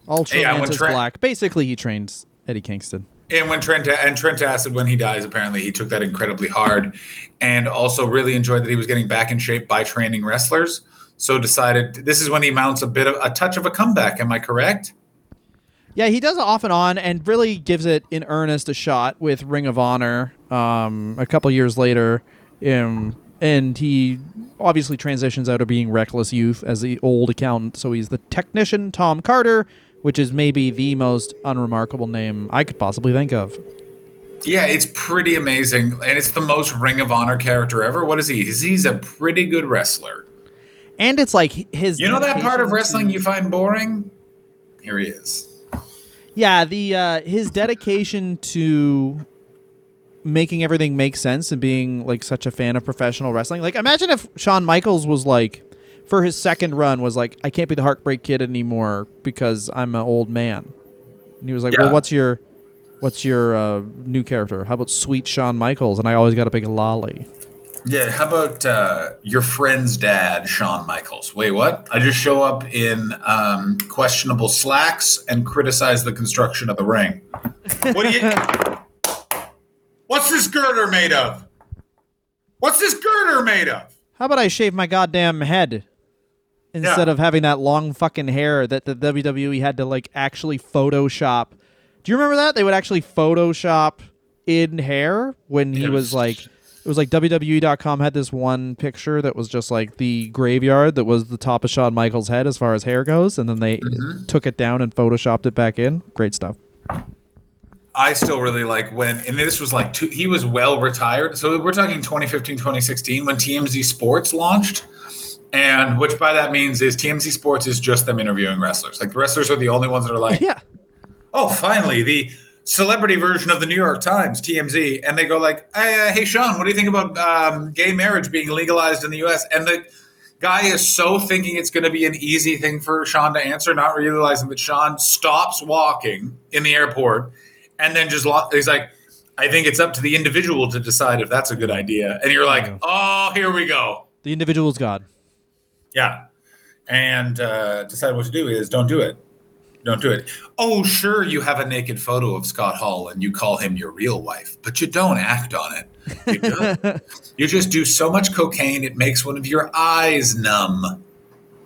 Ultra Yeah, when Mantis Trent- Black. Basically, he trains Eddie Kingston. And when Trent and Trent Acid, when he dies, apparently he took that incredibly hard, and also really enjoyed that he was getting back in shape by training wrestlers. So decided this is when he mounts a bit of a touch of a comeback. Am I correct? Yeah, he does it off and on, and really gives it in earnest a shot with Ring of Honor. Um, a couple years later, um, and he obviously transitions out of being Reckless Youth as the old accountant. So he's the technician Tom Carter, which is maybe the most unremarkable name I could possibly think of. Yeah, it's pretty amazing, and it's the most Ring of Honor character ever. What is he? He's, he's a pretty good wrestler. And it's like his. You know that part of wrestling you find boring? Here he is. Yeah, the uh, his dedication to making everything make sense and being like such a fan of professional wrestling. Like imagine if Shawn Michaels was like for his second run was like I can't be the heartbreak kid anymore because I'm an old man. And he was like, Yeah. "Well, what's your what's your uh, new character? How about Sweet Shawn Michaels?" And I always got a big lolly. Yeah, how about uh, your friend's dad, Shawn Michaels? Wait, what? I just show up in um, questionable slacks and criticize the construction of the ring. What do you? What's this girder made of? What's this girder made of? How about I shave my goddamn head instead Yeah. of having that long fucking hair that the WWE had to like actually Photoshop? Do you remember that they would actually Photoshop in hair when he was was- like it was like WWE.com had this one picture that was just like the graveyard that was the top of Shawn Michaels' head as far as hair goes, and then they mm-hmm. took it down and photoshopped it back in. Great stuff. I still really like when, and this was like, two, he was well retired. So we're talking 2015, 2016 when TMZ Sports launched. And which by that means is TMZ Sports is just them interviewing wrestlers. Like the wrestlers are the only ones that are like, Yeah. oh, finally, the celebrity version of the New York Times, TMZ. And they go like, hey, uh, hey Shawn, what do you think about um, gay marriage being legalized in the U.S.? And the guy is so thinking it's going to be an easy thing for Shawn to answer, not realizing that Shawn stops walking in the airport and then just lo- he's like, I think it's up to the individual to decide if that's a good idea. And you're like, oh, here we go. The individual's God. Yeah. And uh, decide what to do is don't do it. Don't do it. Oh, sure, you have a naked photo of Scott Hall and you call him your real wife, but you don't act on it. You, don't. you just do so much cocaine, it makes one of your eyes numb.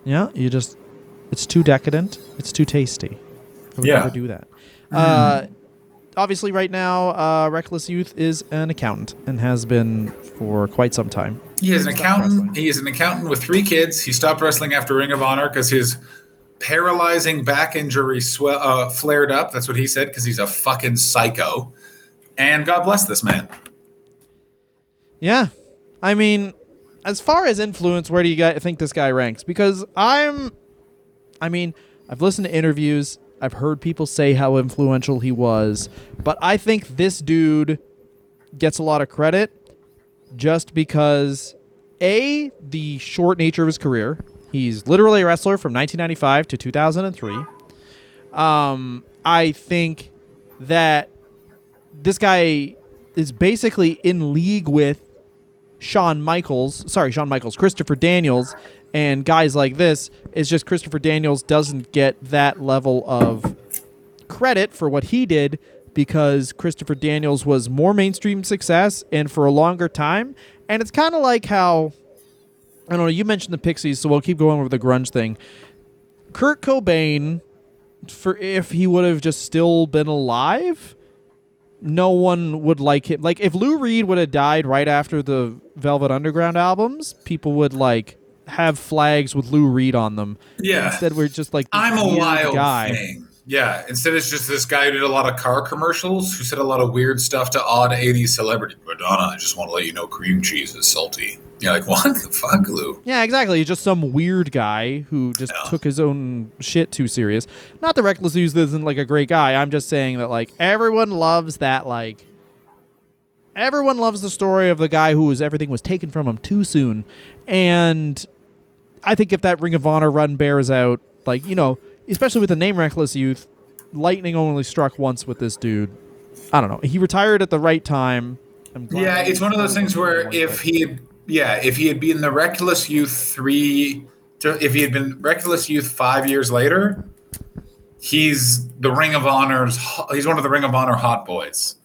Yeah, you just it's too decadent. It's too tasty. I would Yeah. never do that. Uh, obviously, right now, uh, Reckless Youth is an accountant and has been for quite some time. He is an accountant. wrestling. He is an accountant with three kids. He stopped wrestling after Ring of Honor because his paralyzing back injury swell, uh, flared up. That's what he said because he's a fucking psycho. And God bless this man. Yeah, I mean, as far as influence, where do you think this guy ranks? Because I'm, I mean, I've listened to interviews. I've heard people say how influential he was, but I think this dude gets a lot of credit just because a the short nature of his career. He's literally a wrestler from 1995 to 2003. Um, I think that this guy is basically in league with Shawn Michaels, sorry, Shawn Michaels, Christopher Daniels, and guys like this. It's just Christopher Daniels doesn't get that level of credit for what he did because Christopher Daniels was more mainstream success and for a longer time. And it's kind of like how I don't know. You mentioned the Pixies, so we'll keep going over the grunge thing. Kurt Cobain, for if he would have just still been alive, no one would like him. Like if Lou Reed would have died right after the Velvet Underground albums, people would like have flags with Lou Reed on them. Yeah. Instead, we're just like I'm a wild guy. thing. Yeah. Instead, it's just this guy who did a lot of car commercials, who said a lot of weird stuff to odd 80s celebrity. Madonna, I just want to let you know cream cheese is salty. You're like, what the fuck, Lou? Yeah, exactly. He's just some weird guy who just Yeah. took his own shit too serious. Not that Reckless Youth isn't like a great guy. I'm just saying that like everyone loves that like everyone loves the story of the guy who was everything was taken from him too soon. And I think if that Ring of Honor run bears out, like, you know, especially with the name Reckless Youth, lightning only struck once with this dude. I don't know. He retired at the right time. I'm glad Yeah, it's one of those things where if he had, yeah, if he had been the Reckless Youth three, if he had been Reckless Youth five years later, he's the Ring of Honor's, he's one of the Ring of Honor hot boys.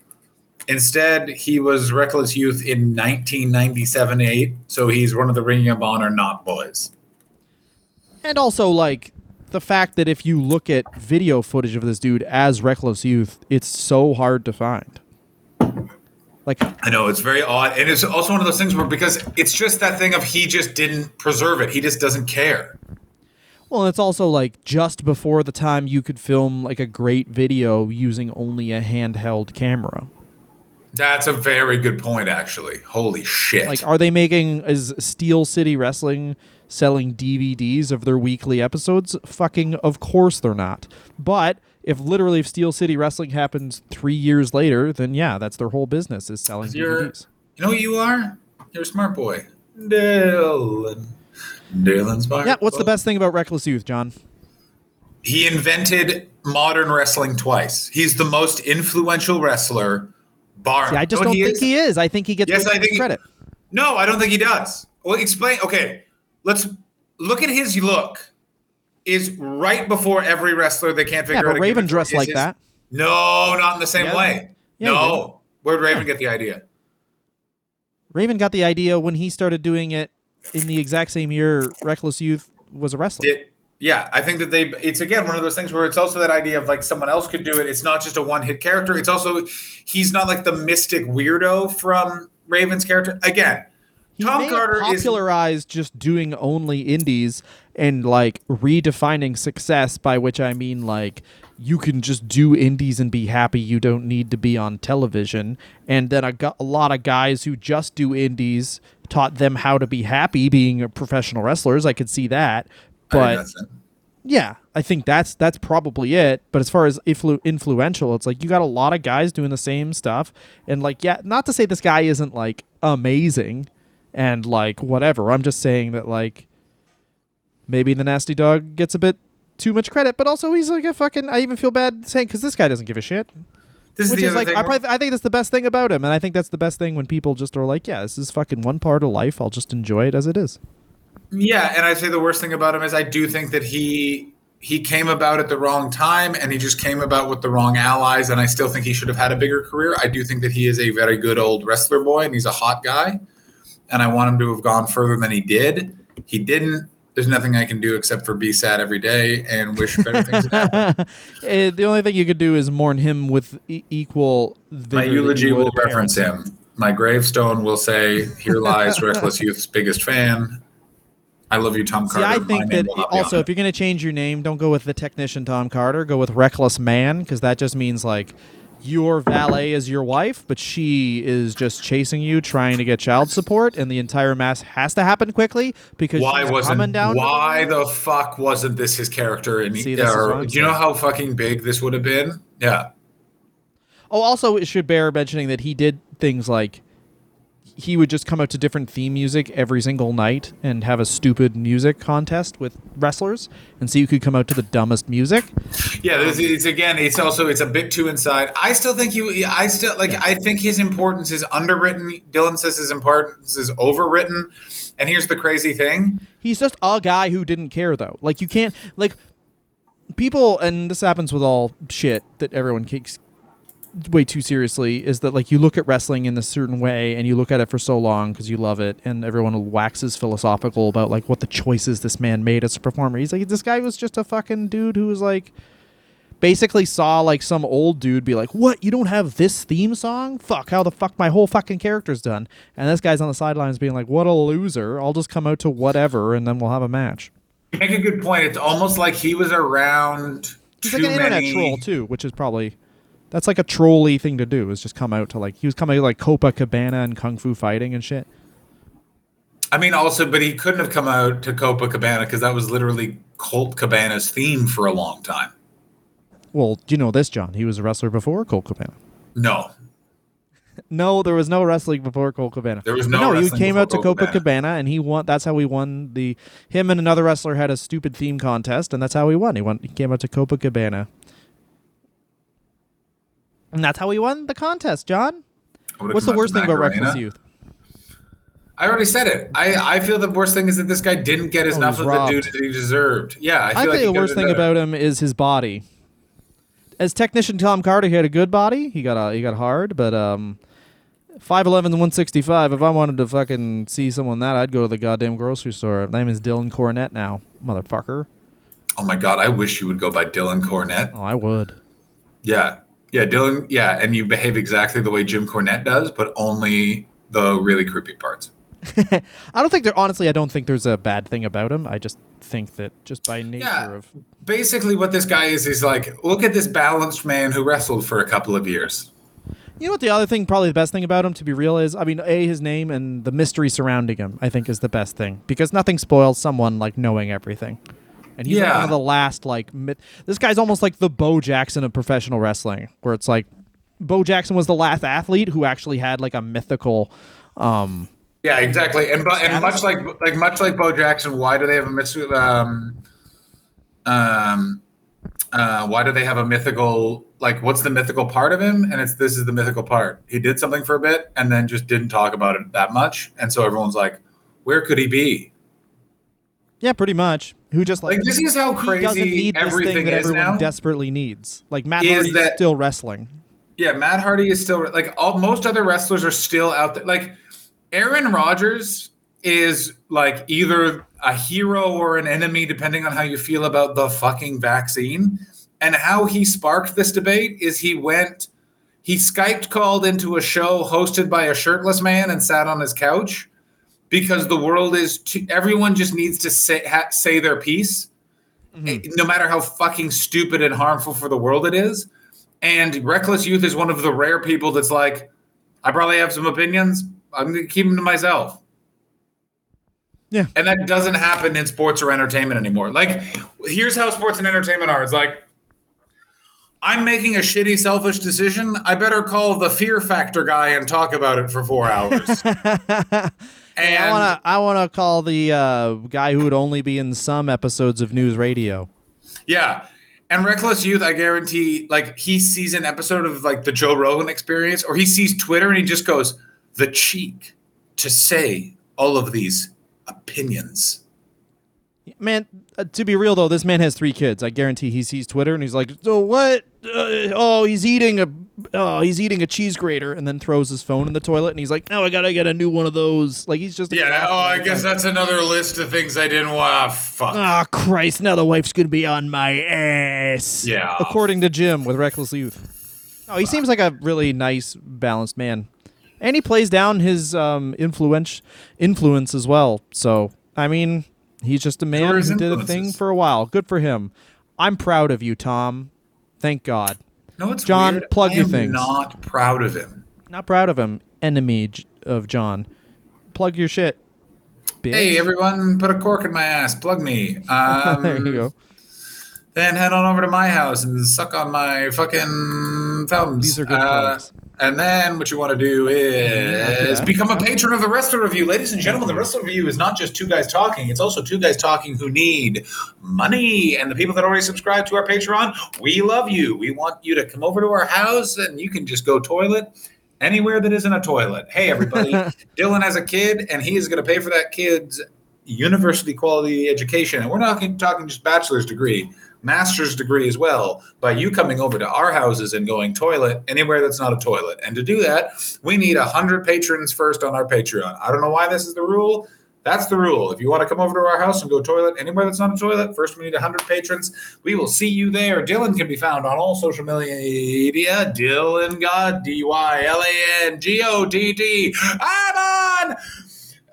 Instead, he was Reckless Youth in 1997 8, so he's one of the Ring of Honor not boys. And also, like, the fact that if you look at video footage of this dude as Reckless Youth, it's so hard to find. Like, I know it's very odd, and it's also one of those things where because it's just that thing of he just didn't preserve it, he just doesn't care. well, it's also like just before the time you could film like a great video using only a handheld camera. That's a very good point, actually. Holy shit! Like, are they making is Steel City Wrestling selling DVDs of their weekly episodes? Fucking, of course they're not. But if literally if Steel City Wrestling happens three years later, then yeah, that's their whole business is selling DVDs. You know what you are? You're a smart boy. Dylan. Dylan smart. Yeah, what's the best thing about Reckless Youth, John? He invented modern wrestling twice. He's the most influential wrestler. Bar. See, I just know don't what think he is. I think he gets Yes, I think- credit. No, I don't think he does. Well, explain. Okay, let's look at his look. Is right before every wrestler they can't figure Yeah, out. Raven dressed like his- that. No, not in the same Yeah. way. Yeah, no, where'd Raven get the idea? Raven got the idea when he started doing it in the exact same year Reckless Youth was a wrestler. It, yeah, I think that they. It's again one of those things where it's also that idea of like someone else could do it. It's not just a one hit character. It's also he's not like the mystic weirdo from Raven's character. Again, he Tom Carter is popularized just doing only indies and like redefining success by which I mean like you can just do indies and be happy. You don't need to be on television. And then a, lot of guys who just do indies taught them how to be happy being professional wrestlers. I could see that. But. Yeah, I think that's that's probably it. But as far as influ- influential, it's like you got a lot of guys doing the same stuff, and like yeah, not to say this guy isn't like amazing, and like whatever. I'm just saying that like maybe the nasty dog gets a bit too much credit, but also he's like a fucking. I even feel bad saying because this guy doesn't give a shit. this Which the is other like I, probably, I think that's the best thing about him, and I think that's the best thing when people just are like, yeah, this is fucking one part of life. I'll just enjoy it as it is. Yeah, and I'd say the worst thing about him is I do think that he he came about at the wrong time and he just came about with the wrong allies and I still think he should have had a bigger career. I do think that he is a very good old wrestler boy and he's a hot guy and I want him to have gone further than he did. He didn't. There's nothing I can do except for be sad every day and wish better things. Eh, the only thing you could do is mourn him with e- equal. My eulogy will reference him. My gravestone will say, "Here lies Reckless Youth's biggest fan." I love you, Tom See, Carter. I think that will not be also if you're going to change your name, don't go with the technician Tom Carter. Go with Reckless Man because that just means like your valet is your wife, but she is just chasing you, trying to get child support, and the entire mass has to happen quickly because why wasn't coming down. why the- fuck wasn't this his character in See, or- do you know how fucking big this would have been? Yeah. Oh, also, it should bear mentioning that he did things like he would just come out to different theme music every single night and have a stupid music contest with wrestlers, and so you could come out to the dumbest music. yeah this um, is again it's also it's a bit too inside. I still think you i still like i think his importance is underwritten. Dylan says his importance is overwritten. And here's the crazy thing. He's just a guy who didn't care though. Like you can't like people and this happens with all shit that everyone keeps way too seriously is that like you look at wrestling in a certain way and you look at it for so long because you love it and everyone waxes philosophical about like what the choices this man made as a performer. He's like this guy was just a fucking dude who was like basically saw like some old dude be like what? You don't have this theme song? Fuck how the fuck my whole fucking character's done. And this guy's on the sidelines being like what a loser. I'll just come out to whatever and then we'll have a match. You make a good point. It's almost like he was around. He's too like an internet many- troll too, which is probably that's like a trolly thing to do. Is just come out to like he was coming like Copacabana and kung fu fighting and shit. I mean, also, but he couldn't have come out to Copacabana because that was literally Colt Cabana's theme for a long time. Well, do you know this, John? He was a wrestler before Colt Cabana. No, No, there was no wrestling before Colt Cabana. There was no But he came out to Copacabana and he won. That's how he won the. Him and another wrestler had a stupid theme contest, and that's how he won. He won. He came out to Copacabana, and that's how he won the contest. John, what's the worst thing about. Reckless Youth? I already said it. I, I feel the worst thing is that this guy didn't get Oh, enough of the dude that he deserved. Yeah, I I, feel think like the worst thing about him is his body. As technician Tom Carter, he had a good body. He got a, he got hard, but um, five eleven one sixty five. If I wanted to fucking see someone that, I'd go to the goddamn grocery store. My name is Dylan Cornette now, motherfucker. Oh my god, I wish you would go by Dylan Cornette. Oh, I would. Yeah, yeah, Dylan. Yeah, and you behave exactly the way Jim Cornette does, but only the really creepy parts. I don't think there. Honestly, I don't think there's a bad thing about him. I just think that just by nature Yeah. of Basically, what this guy is, he's like, look at this balanced man who wrestled for a couple of years. You know what the other thing, probably the best thing about him, to be real, is I mean, a his name and the mystery surrounding him. I think is the best thing because nothing spoils someone like knowing everything. And he's like one of the last like myth- this guy's almost like the Bo Jackson of professional wrestling, where it's like Bo Jackson was the last athlete who actually had like a mythical. um Yeah, exactly. And but and much like like much like Bo Jackson, why do they have a myth- um um uh why do they have a mythical like what's the mythical part of him? And it's this is the mythical part. He did something for a bit and then just didn't talk about it that much. And so everyone's like, where could he be? Yeah, pretty much. Who just like, Like this is how crazy need this thing everything that everyone now. desperately needs. Like Matt Hardy Is that- still wrestling. Yeah, Matt Hardy is still like all most other wrestlers are still out there. Like Aaron Rodgers is like either a hero or an enemy, depending on how you feel about the fucking vaccine. And how he sparked this debate is he went, he Skyped called into a show hosted by a shirtless man and sat on his couch because the world is too, everyone just needs to say ha, say their piece, eh, no matter how fucking stupid and harmful for the world it is. And Reckless Youth is one of the rare people that's like, I probably have some opinions. I'm going to keep them to myself. Yeah. And that doesn't happen in sports or entertainment anymore. Like, here's how sports and entertainment are. It's like, I'm making a shitty, selfish decision. I better call the fear factor guy and talk about it for four hours. I wanna I wanna call the uh, guy who would only be in some episodes of NewsRadio. Yeah. And Reckless Youth, I guarantee, like he sees an episode of like the Joe Rogan experience, or he sees Twitter and he just goes, the cheek to say all of these opinions. Man, uh, to be real though, this man has three kids. I guarantee he sees Twitter and he's like, "So what? Uh, oh, he's eating a oh, he's eating a cheese grater," and then throws his phone in the toilet and he's like, "No, I gotta get a new one of those." Like he's just Yeah. Oh, I guess that's another list of things I didn't want. Fuck. Ah, Christ! Now the wife's gonna be on my ass. yeah. according to Jim with Reckless Youth. Oh, he seems like a really nice, balanced man, and he plays down his um, influence influence as well. So, I mean, he's just a man are who did a thing for a while. Good for him. I'm proud of you, Tom. Thank God. No, it's John, weird. plug I your am things. Not proud of him. Not proud of him. Enemy of John. Plug your shit. Bitch. Hey, everyone, put a cork in my ass. Plug me. Um, there you go. Then head on over to my house and suck on my fucking thumbs. These are good Uh, plugs. And then what you want to do is Yeah. become a patron of the Wrestler Review. Ladies and gentlemen, the Wrestler Review is not just two guys talking, it's also two guys talking who need money. And the people that already subscribe to our Patreon, we love you. We want you to come over to our house and you can just go toilet anywhere that isn't a toilet. Hey, everybody, Dylan has a kid and he is going to pay for that kid's university quality education. And we're not talking just bachelor's degree. Master's degree as well by you coming over to our houses and going toilet anywhere that's not a toilet. And to do that, we need 100 patrons first on our Patreon. I don't know why this is the rule. That's the rule. If you want to come over to our house and go toilet anywhere that's not a toilet, first we need 100 patrons. We will see you there. Dylan can be found on all social media. Dylan Gott, D Y L A N G O T T. I'm on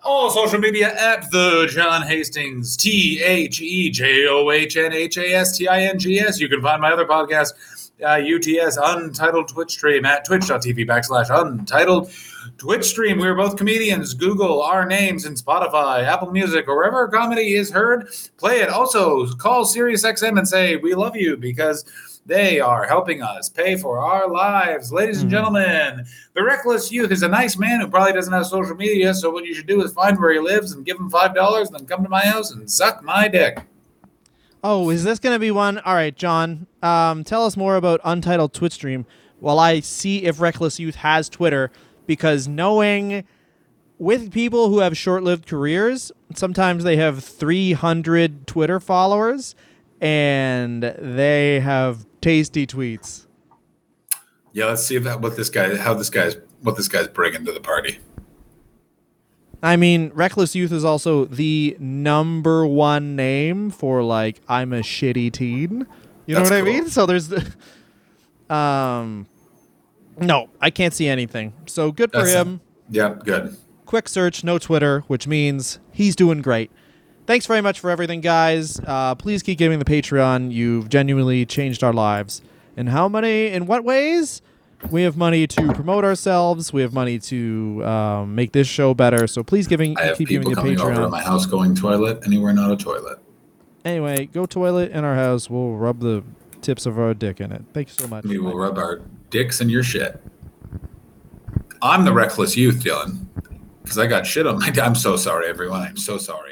all social media at the John Hastings, T H E J O H N H A S T I N G S. You can find my other podcast, uh, UTS Untitled Twitch stream at twitch.tv backslash untitled Twitch stream. We're both comedians. Google our names in Spotify, Apple Music, or wherever comedy is heard. Play it. Also, call SiriusXM and say, We love you because they are helping us pay for our lives. Ladies and gentlemen, the Reckless Youth is a nice man who probably doesn't have social media. So, what you should do is find where he lives and give him $5 and then come to my house and suck my dick. Oh, is this going to be one? All right, John. Um, tell us more about Untitled Twitch stream while I see if Reckless Youth has Twitter, because knowing with people who have short-lived careers, sometimes they have 300 Twitter followers and they have tasty tweets. Yeah, let's see if that, what this guy, how this guy's, what this guy's bringing to the party. I mean, Reckless Youth is also the number one name for like I'm a shitty teen. You know That's what I mean? So there's the um no, I can't see anything. So good for That's- him. Yeah, good. Quick search, no Twitter, which means he's doing great. Thanks very much for everything, guys. Uh, please keep giving the Patreon. You've genuinely changed our lives. And how many? In what ways? We have money to promote ourselves. We have money to um, make this show better. So please giving I have keep giving people the coming over to Patreon. my house going toilet anywhere not a toilet. Anyway, go toilet in our house. We'll rub the tips of our dick in it. Thank you so much. We will rub our dicks in your shit. I'm the reckless youth, Dylan, because I got shit on my. I'm so sorry, everyone. I'm so sorry.